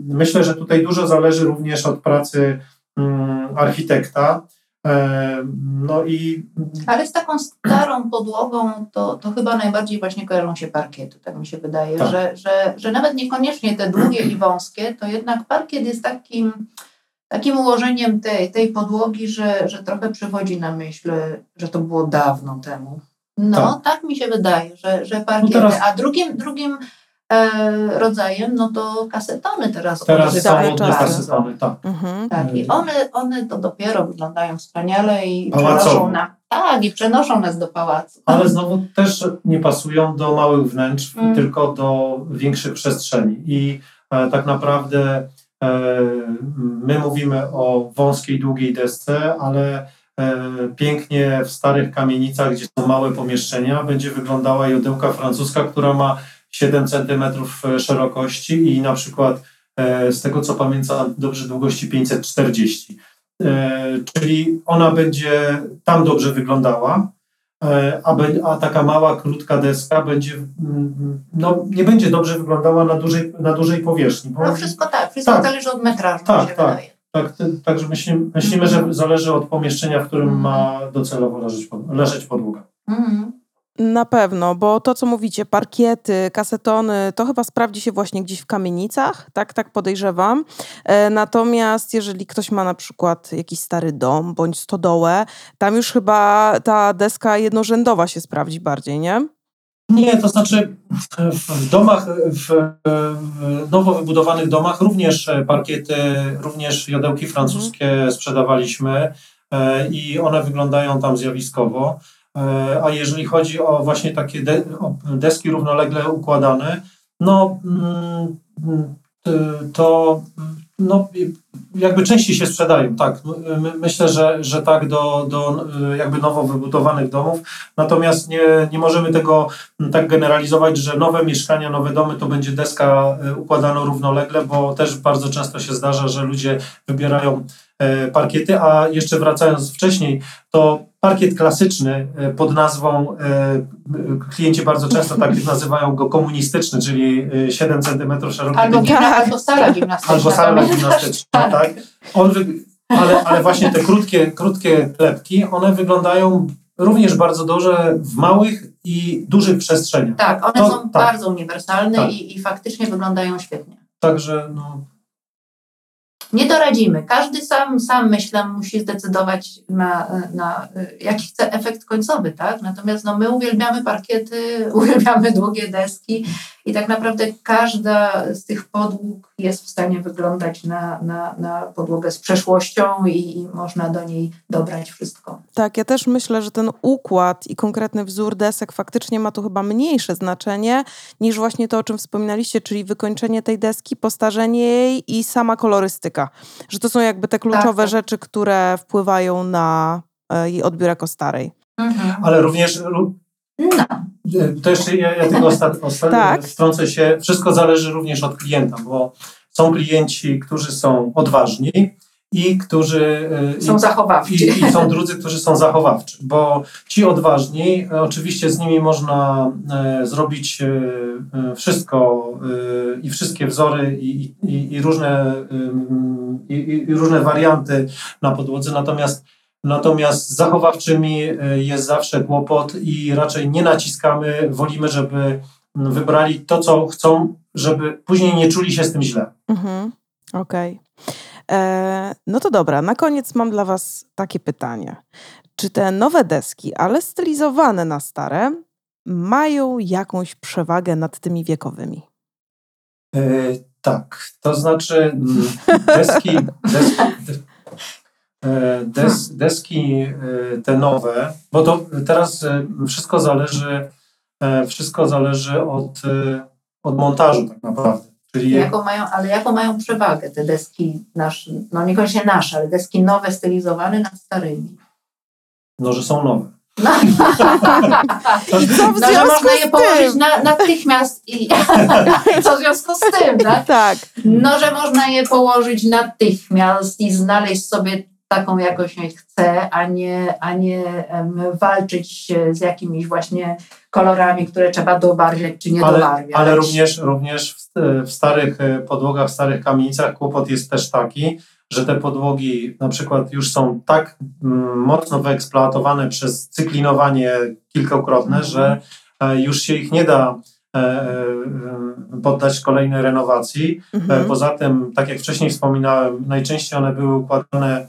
Myślę, że tutaj dużo zależy również od pracy mm, architekta. No i Ale z taką starą podłogą to, to chyba najbardziej właśnie kojarzą się parkiety, tak mi się wydaje, Tak. że, że, że nawet niekoniecznie te długie i wąskie, to jednak parkiet jest takim, takim ułożeniem tej, tej podłogi, że, że trochę przywodzi na myśl, że to było dawno temu. No, tak, mi się wydaje, że, że parkiety. teraz- A drugim, drugim rodzajem, no to kasetony teraz. teraz są kasetony, tak. Mhm. Tak, i one, one to dopiero wyglądają wspaniale i Pałacowo. przenoszą na, tak, i przenoszą nas do pałacu. Ale znowu też nie pasują do małych wnętrz, Mm. tylko do większych przestrzeni. I e, tak naprawdę e, my mówimy o wąskiej, długiej desce, ale e, pięknie w starych kamienicach, gdzie są małe pomieszczenia, będzie wyglądała jodełka francuska, która ma 7 cm szerokości i na przykład e, z tego co pamiętam dobrze długości 540. E, czyli ona będzie tam dobrze wyglądała, e, a, be- a taka mała, krótka deska będzie, mm, no, nie będzie dobrze wyglądała na dużej, na dużej powierzchni. Bo, No wszystko tak, wszystko Tak. zależy od metrażu, Tak, tak. wydaje. tak, także myślimy, myślimy, że zależy od pomieszczenia, w którym Mhm. ma docelowo leżeć, pod- leżeć podłoga. Mhm. Na pewno, bo to, co mówicie, parkiety, kasetony, to chyba sprawdzi się właśnie gdzieś w kamienicach, tak, tak podejrzewam. E, Natomiast jeżeli ktoś ma na przykład jakiś stary dom bądź stodołę, tam już chyba ta deska jednorzędowa się sprawdzi bardziej, nie? Nie, to znaczy w domach, w nowo wybudowanych domach również parkiety, również jodełki francuskie sprzedawaliśmy e, i one wyglądają tam zjawiskowo. E, A jeżeli chodzi o właśnie takie de, deski równolegle układane, no mm, to no, jakby częściej się sprzedają, tak. My, myślę, że, że tak do, do jakby nowo wybudowanych domów. Natomiast nie, nie możemy tego tak generalizować, że nowe mieszkania, nowe domy to będzie deska e, układana równolegle, bo też bardzo często się zdarza, że ludzie wybierają e, parkiety, a jeszcze wracając wcześniej, to parkiet klasyczny e, pod nazwą, klienci bardzo często tak nazywają go komunistyczny, czyli 7 cm szeroki. Albo, tak. albo sala gimnastyczna. Albo sala gimnastyczna, tak. On wy... ale, ale właśnie te krótkie, krótkie klepki, one wyglądają również bardzo dobrze w małych i dużych przestrzeniach. Tak, one to, są tak. bardzo uniwersalne tak. i, i faktycznie wyglądają świetnie. Także no, nie doradzimy. Każdy sam, sam myślę, musi zdecydować na, na jaki chce efekt końcowy, tak? Natomiast no, my uwielbiamy parkiety, uwielbiamy długie deski i tak naprawdę każda z tych podłóg jest w stanie wyglądać na, na, na podłogę z przeszłością i, i można do niej dobrać wszystko. Tak, ja też myślę, że ten układ i konkretny wzór desek faktycznie ma tu chyba mniejsze znaczenie niż właśnie to, o czym wspominaliście, czyli wykończenie tej deski, postarzenie jej i sama kolorystyka. Że to są jakby te kluczowe tak, tak. rzeczy, które wpływają na e, jej odbiór jako starej. Mhm. Ale również no. To jeszcze ja, ja tylko osta, osta, tak. wtrącę się. Wszystko zależy również od klienta, bo są klienci, którzy są odważni i którzy e, są i, zachowawczy. I, I, są drudzy, którzy są zachowawczy, bo ci odważni, e, oczywiście z nimi można e, zrobić e, e wszystko e, i wszystkie wzory i, i, i różne, i, różne warianty na podłodze, natomiast Natomiast z zachowawczymi e, jest zawsze kłopot i raczej nie naciskamy, wolimy, żeby wybrali to, co chcą, żeby później nie czuli się z tym źle. Mhm. Okej. Okay. E, no to dobra, na koniec mam dla Was takie pytanie. Czy te nowe deski, ale stylizowane na stare, mają jakąś przewagę nad tymi wiekowymi? E, tak, to znaczy mm, deski, deski, des, deski e, te nowe, bo to teraz e, wszystko zależy, wszystko zależy od, od montażu tak naprawdę. Czyli jaką mają, ale jaką mają przewagę te deski, nasz, no niekoniecznie nasze, ale deski nowe, stylizowane nad starymi? No, że są nowe. No, I co w no, że można je położyć na, natychmiast i co w związku z tym, tak? tak? No, że można je położyć natychmiast i znaleźć sobie taką jakość chce, a nie, a nie walczyć z jakimiś właśnie kolorami, które trzeba dobarwiać czy nie ale, dobarwiać. Ale również, również w, w starych e, podłogach, w starych kamienicach kłopot jest też taki, że te podłogi na przykład już są tak mm, mocno wyeksploatowane przez cyklinowanie kilkakrotne, mhm. że e, już się ich nie da e, poddać kolejnej renowacji. Mhm. Poza tym, tak jak wcześniej wspominałem, najczęściej one były układane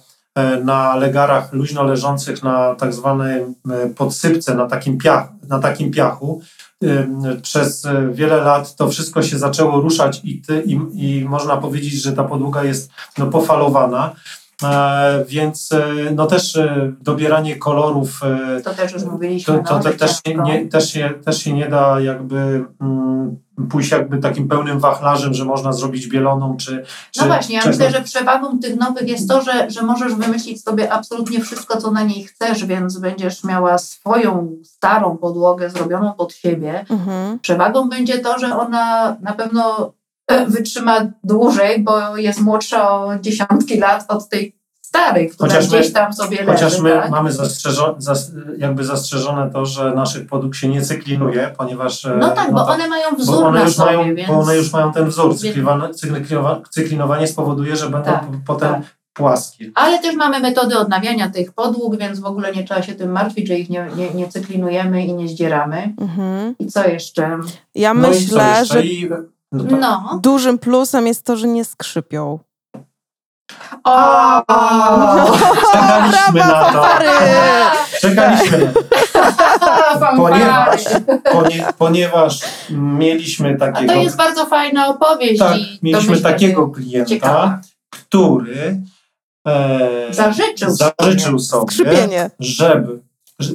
na legarach luźno leżących na tak zwanej e, podsypce, na takim, piach, na takim piachu. E, przez wiele lat to wszystko się zaczęło ruszać i, ty, i, i można powiedzieć, że ta podłoga jest no, pofalowana. E, więc no też dobieranie kolorów. To też już mówiliśmy. To, to, to też, nie, też, się, też się nie da jakby mm, pójść jakby takim pełnym wachlarzem, że można zrobić bieloną, czy... czy no właśnie, ja myślę, że przewagą tych nowych jest to, że, że możesz wymyślić sobie absolutnie wszystko, co na niej chcesz, więc będziesz miała swoją starą podłogę zrobioną pod siebie. Mhm. Przewagą będzie to, że ona na pewno e, wytrzyma dłużej, bo jest młodsza o dziesiątki lat od tej starych, które chociaż gdzieś tam sobie leży. Chociaż my tak? mamy zastrzeżone, jakby zastrzeżone to, że naszych podług się nie cyklinuje, ponieważ... E, no tak, no bo tak, one mają wzór bo one, już sobie, mają, więc... bo one już mają ten wzór. Cyklinowanie spowoduje, że będą tak, potem tak. płaskie. Ale też mamy metody odnawiania tych podłóg, więc w ogóle nie trzeba się tym martwić, że ich nie, nie, nie cyklinujemy i nie zdzieramy. Mhm. I co jeszcze? Ja no myślę, że I, no, no. dużym plusem jest to, że nie skrzypią. O! Czekaliśmy na to. Czekaliśmy na to. Ponieważ, ponie, ponieważ mieliśmy takiego... A to jest bardzo fajna opowieść. Tak, mieliśmy takiego klienta, ciekawa. który e, zażyczył, zażyczył sobie, sobie żeby że-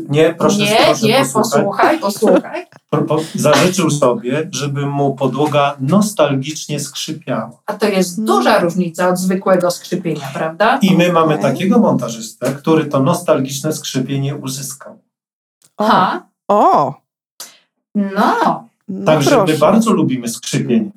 nie, proszę, nie, proszę nie, posłuchaj. posłuchaj, posłuchaj. Po- po- Zażyczył sobie, żeby mu podłoga nostalgicznie skrzypiała. A to jest duża różnica od zwykłego skrzypienia, prawda? I my mamy takiego montażystę, który to nostalgiczne skrzypienie uzyskał. O, Ha, o no, no Także proszę. my bardzo lubimy skrzypienie.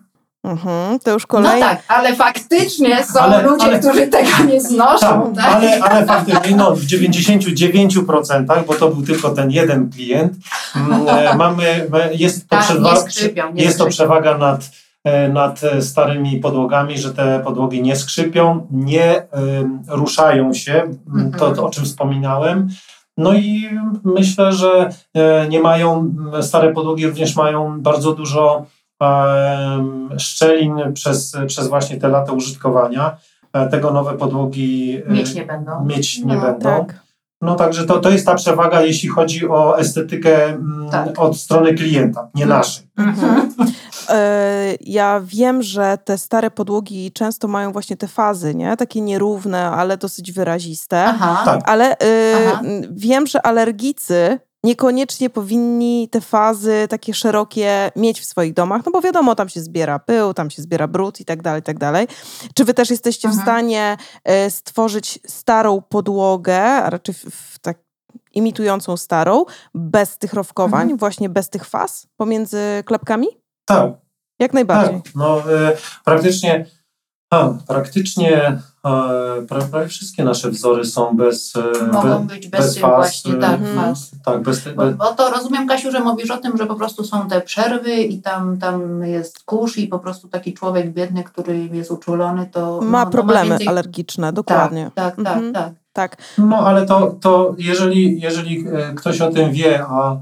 Mhm, to już no kolejny. tak, ale faktycznie są Ale- ludzie, ale- którzy tego nie znoszą, Tak, tak? ale, ale faktycznie no, w 99%, bo to był tylko ten jeden klient, mm, e, mamy, e, jest to, Tak, nie przewa- skrzypią, nie jest to przewaga nad, e, nad starymi podłogami, że te podłogi nie skrzypią, nie ruszają się, m, Mhm. to, to o czym wspominałem. No i myślę, że nie mają, stare podłogi również mają bardzo dużo szczelin przez, przez właśnie te lata użytkowania. E, Tego nowe podłogi e, Mieć nie będą. mieć nie No, będą. Tak. No także to, to jest ta przewaga, jeśli chodzi o estetykę mm, Tak. od strony klienta, nie Mhm. naszej. Mhm. E, Ja wiem, że te stare podłogi często mają właśnie te fazy, nie? Takie nierówne, ale dosyć wyraziste. Aha. Tak. Ale y, Aha. wiem, że alergicy niekoniecznie powinni te fazy takie szerokie mieć w swoich domach, no bo wiadomo, tam się zbiera pył, tam się zbiera brud i tak dalej, i tak dalej. Czy wy też jesteście w Mhm. stanie y, stworzyć starą podłogę, a raczej w, tak imitującą starą, bez tych rowkowań, Mhm. właśnie bez tych faz pomiędzy klepkami? Tak, Jak najbardziej. tak. No, e, praktycznie, a, praktycznie e, pra, prawie wszystkie nasze wzory są bez, e, Mogą be, być bez, bez tych faz, właśnie, tak, mhm. faz. tak, bez, te, Bo, bo to rozumiem, Kasiu, że mówisz o tym, że po prostu są te przerwy i tam, tam jest kurz i po prostu taki człowiek biedny, który jest uczulony, to Ma no, no, problemy więcej... alergiczne, dokładnie. Tak, tak, Mhm. tak, tak. Tak. No ale to, to jeżeli, jeżeli e, ktoś o tym wie, a,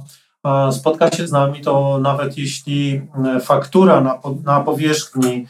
spotka się z nami, to nawet jeśli faktura na, na powierzchni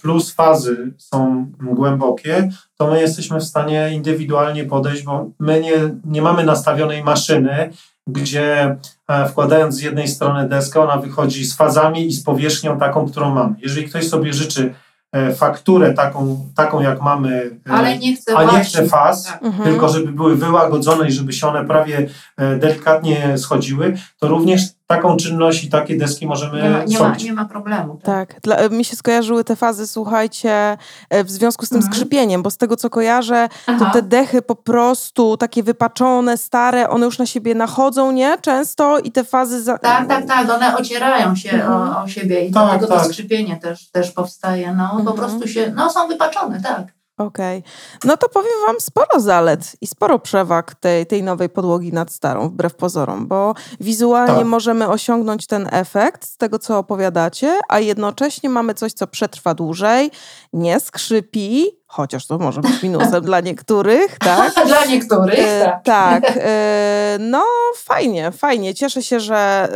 plus fazy są głębokie, to my jesteśmy w stanie indywidualnie podejść, bo my nie, nie mamy nastawionej maszyny, gdzie e, wkładając z jednej strony deskę, ona wychodzi z fazami i z powierzchnią taką, którą mamy. Jeżeli ktoś sobie życzy e, fakturę taką, taką jak mamy, e, Ale nie chcę a nie chce faz, Tak. Mhm. tylko żeby były wyłagodzone i żeby się one prawie e, delikatnie schodziły, to również taką czynność i takie deski możemy Nie ma, nie, ma, nie ma problemu. Tak. Tak, dla, mi się skojarzyły te fazy, słuchajcie, e, w związku z tym Mhm. skrzypieniem, bo z tego co kojarzę, to Aha. te dechy po prostu takie wypaczone, stare, one już na siebie nachodzą, nie? Często i te fazy... Za... Tak, tak, tak, one ocierają się Mhm. o, o siebie i Tak, dlatego to tak. skrzypienie też, też powstaje. No po Mhm. prostu się, no są wypaczone, tak. Okej. No to powiem wam sporo zalet i sporo przewag tej, tej nowej podłogi nad starą, wbrew pozorom, bo wizualnie Tak. możemy osiągnąć ten efekt z tego, co opowiadacie, a jednocześnie mamy coś, co przetrwa dłużej, nie skrzypi, chociaż to może być minusem dla niektórych, tak? Dla niektórych, E, tak. tak, e, no fajnie, fajnie. Cieszę się, że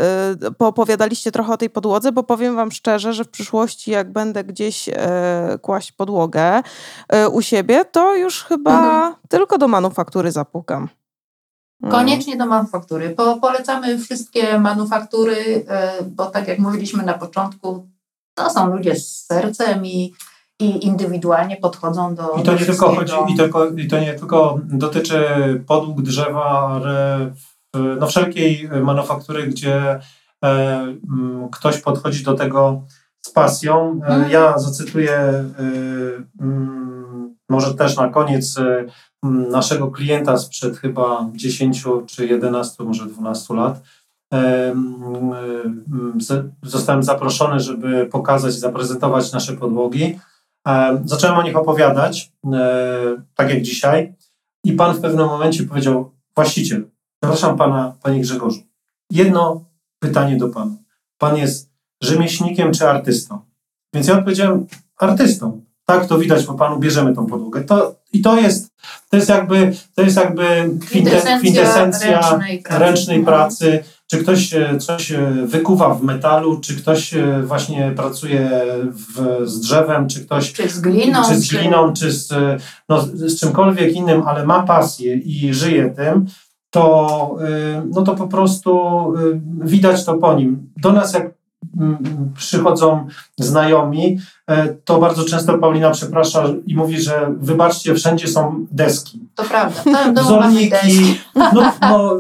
e, poopowiadaliście trochę o tej podłodze, bo powiem wam szczerze, że w przyszłości jak będę gdzieś kłaść podłogę u siebie, to już chyba Mhm. tylko do manufaktury zapukam. Mm. Koniecznie do manufaktury. Po, polecamy wszystkie manufaktury, bo tak jak mówiliśmy na początku, to są ludzie z sercem i, i indywidualnie podchodzą do I do to nie tylko chodzi, i, tylko, i to nie tylko dotyczy podłóg drzewa, no wszelkiej manufaktury, gdzie e, m, ktoś podchodzi do tego z pasją. E, Mhm. Ja zacytuję e, mm, może też na koniec e, m, naszego klienta sprzed chyba 10 czy 11, może 12 lat. E, m, m, z- Zostałem zaproszony, żeby pokazać, zaprezentować nasze podłogi. E, Zacząłem o nich opowiadać, e, tak jak dzisiaj, i pan w pewnym momencie powiedział: Właściciel, przepraszam pana, panie Grzegorzu, jedno pytanie do pana. Pan jest rzemieślnikiem czy artystą? Więc ja odpowiedziałem: artystą. Tak, to widać po panu, bierzemy tą podłogę. To, I to jest, to jest jakby, to jest jakby kwinte, kwintesencja ręcznej pracy. ręcznej Mhm. pracy, czy ktoś e, coś e, wykuwa w metalu, czy ktoś e, właśnie pracuje w, z drzewem, czy ktoś Czy z gliną, czy z gliną, czy z, no, z czymkolwiek innym, ale ma pasję i żyje tym, to, no to po prostu widać to po nim. Do nas jak przychodzą znajomi, e, to bardzo często Paulina przeprasza i mówi, że wybaczcie, wszędzie są deski. To prawda. Deski. Wzorniki, no, no,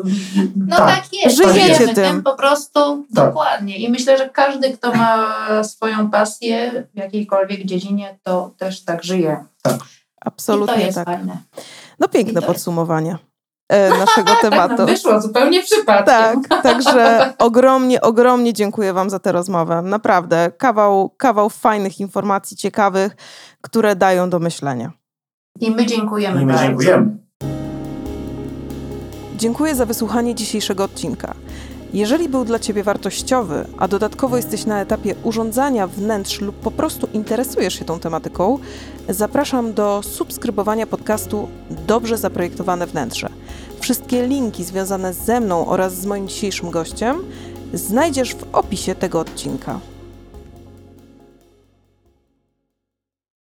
No tak. tak, jest. Żyjecie Żyjemy tym. po prostu Tak. dokładnie. I myślę, że każdy, kto ma swoją pasję w jakiejkolwiek dziedzinie, to też tak żyje. I Absolutnie to jest tak. fajne. No I piękne jest- podsumowanie e, naszego Tak tematu. nam wyszło zupełnie przypadkiem. Tak, także ogromnie, ogromnie dziękuję Wam za tę rozmowę. Naprawdę, kawał, kawał fajnych informacji, ciekawych, które dają do myślenia. I my dziękujemy I my bardzo. dziękujemy. Dziękuję za wysłuchanie dzisiejszego odcinka. Jeżeli był dla Ciebie wartościowy, a dodatkowo jesteś na etapie urządzania wnętrz lub po prostu interesujesz się tą tematyką, zapraszam do subskrybowania podcastu Dobrze Zaprojektowane Wnętrze. Wszystkie linki związane ze mną oraz z moim dzisiejszym gościem znajdziesz w opisie tego odcinka.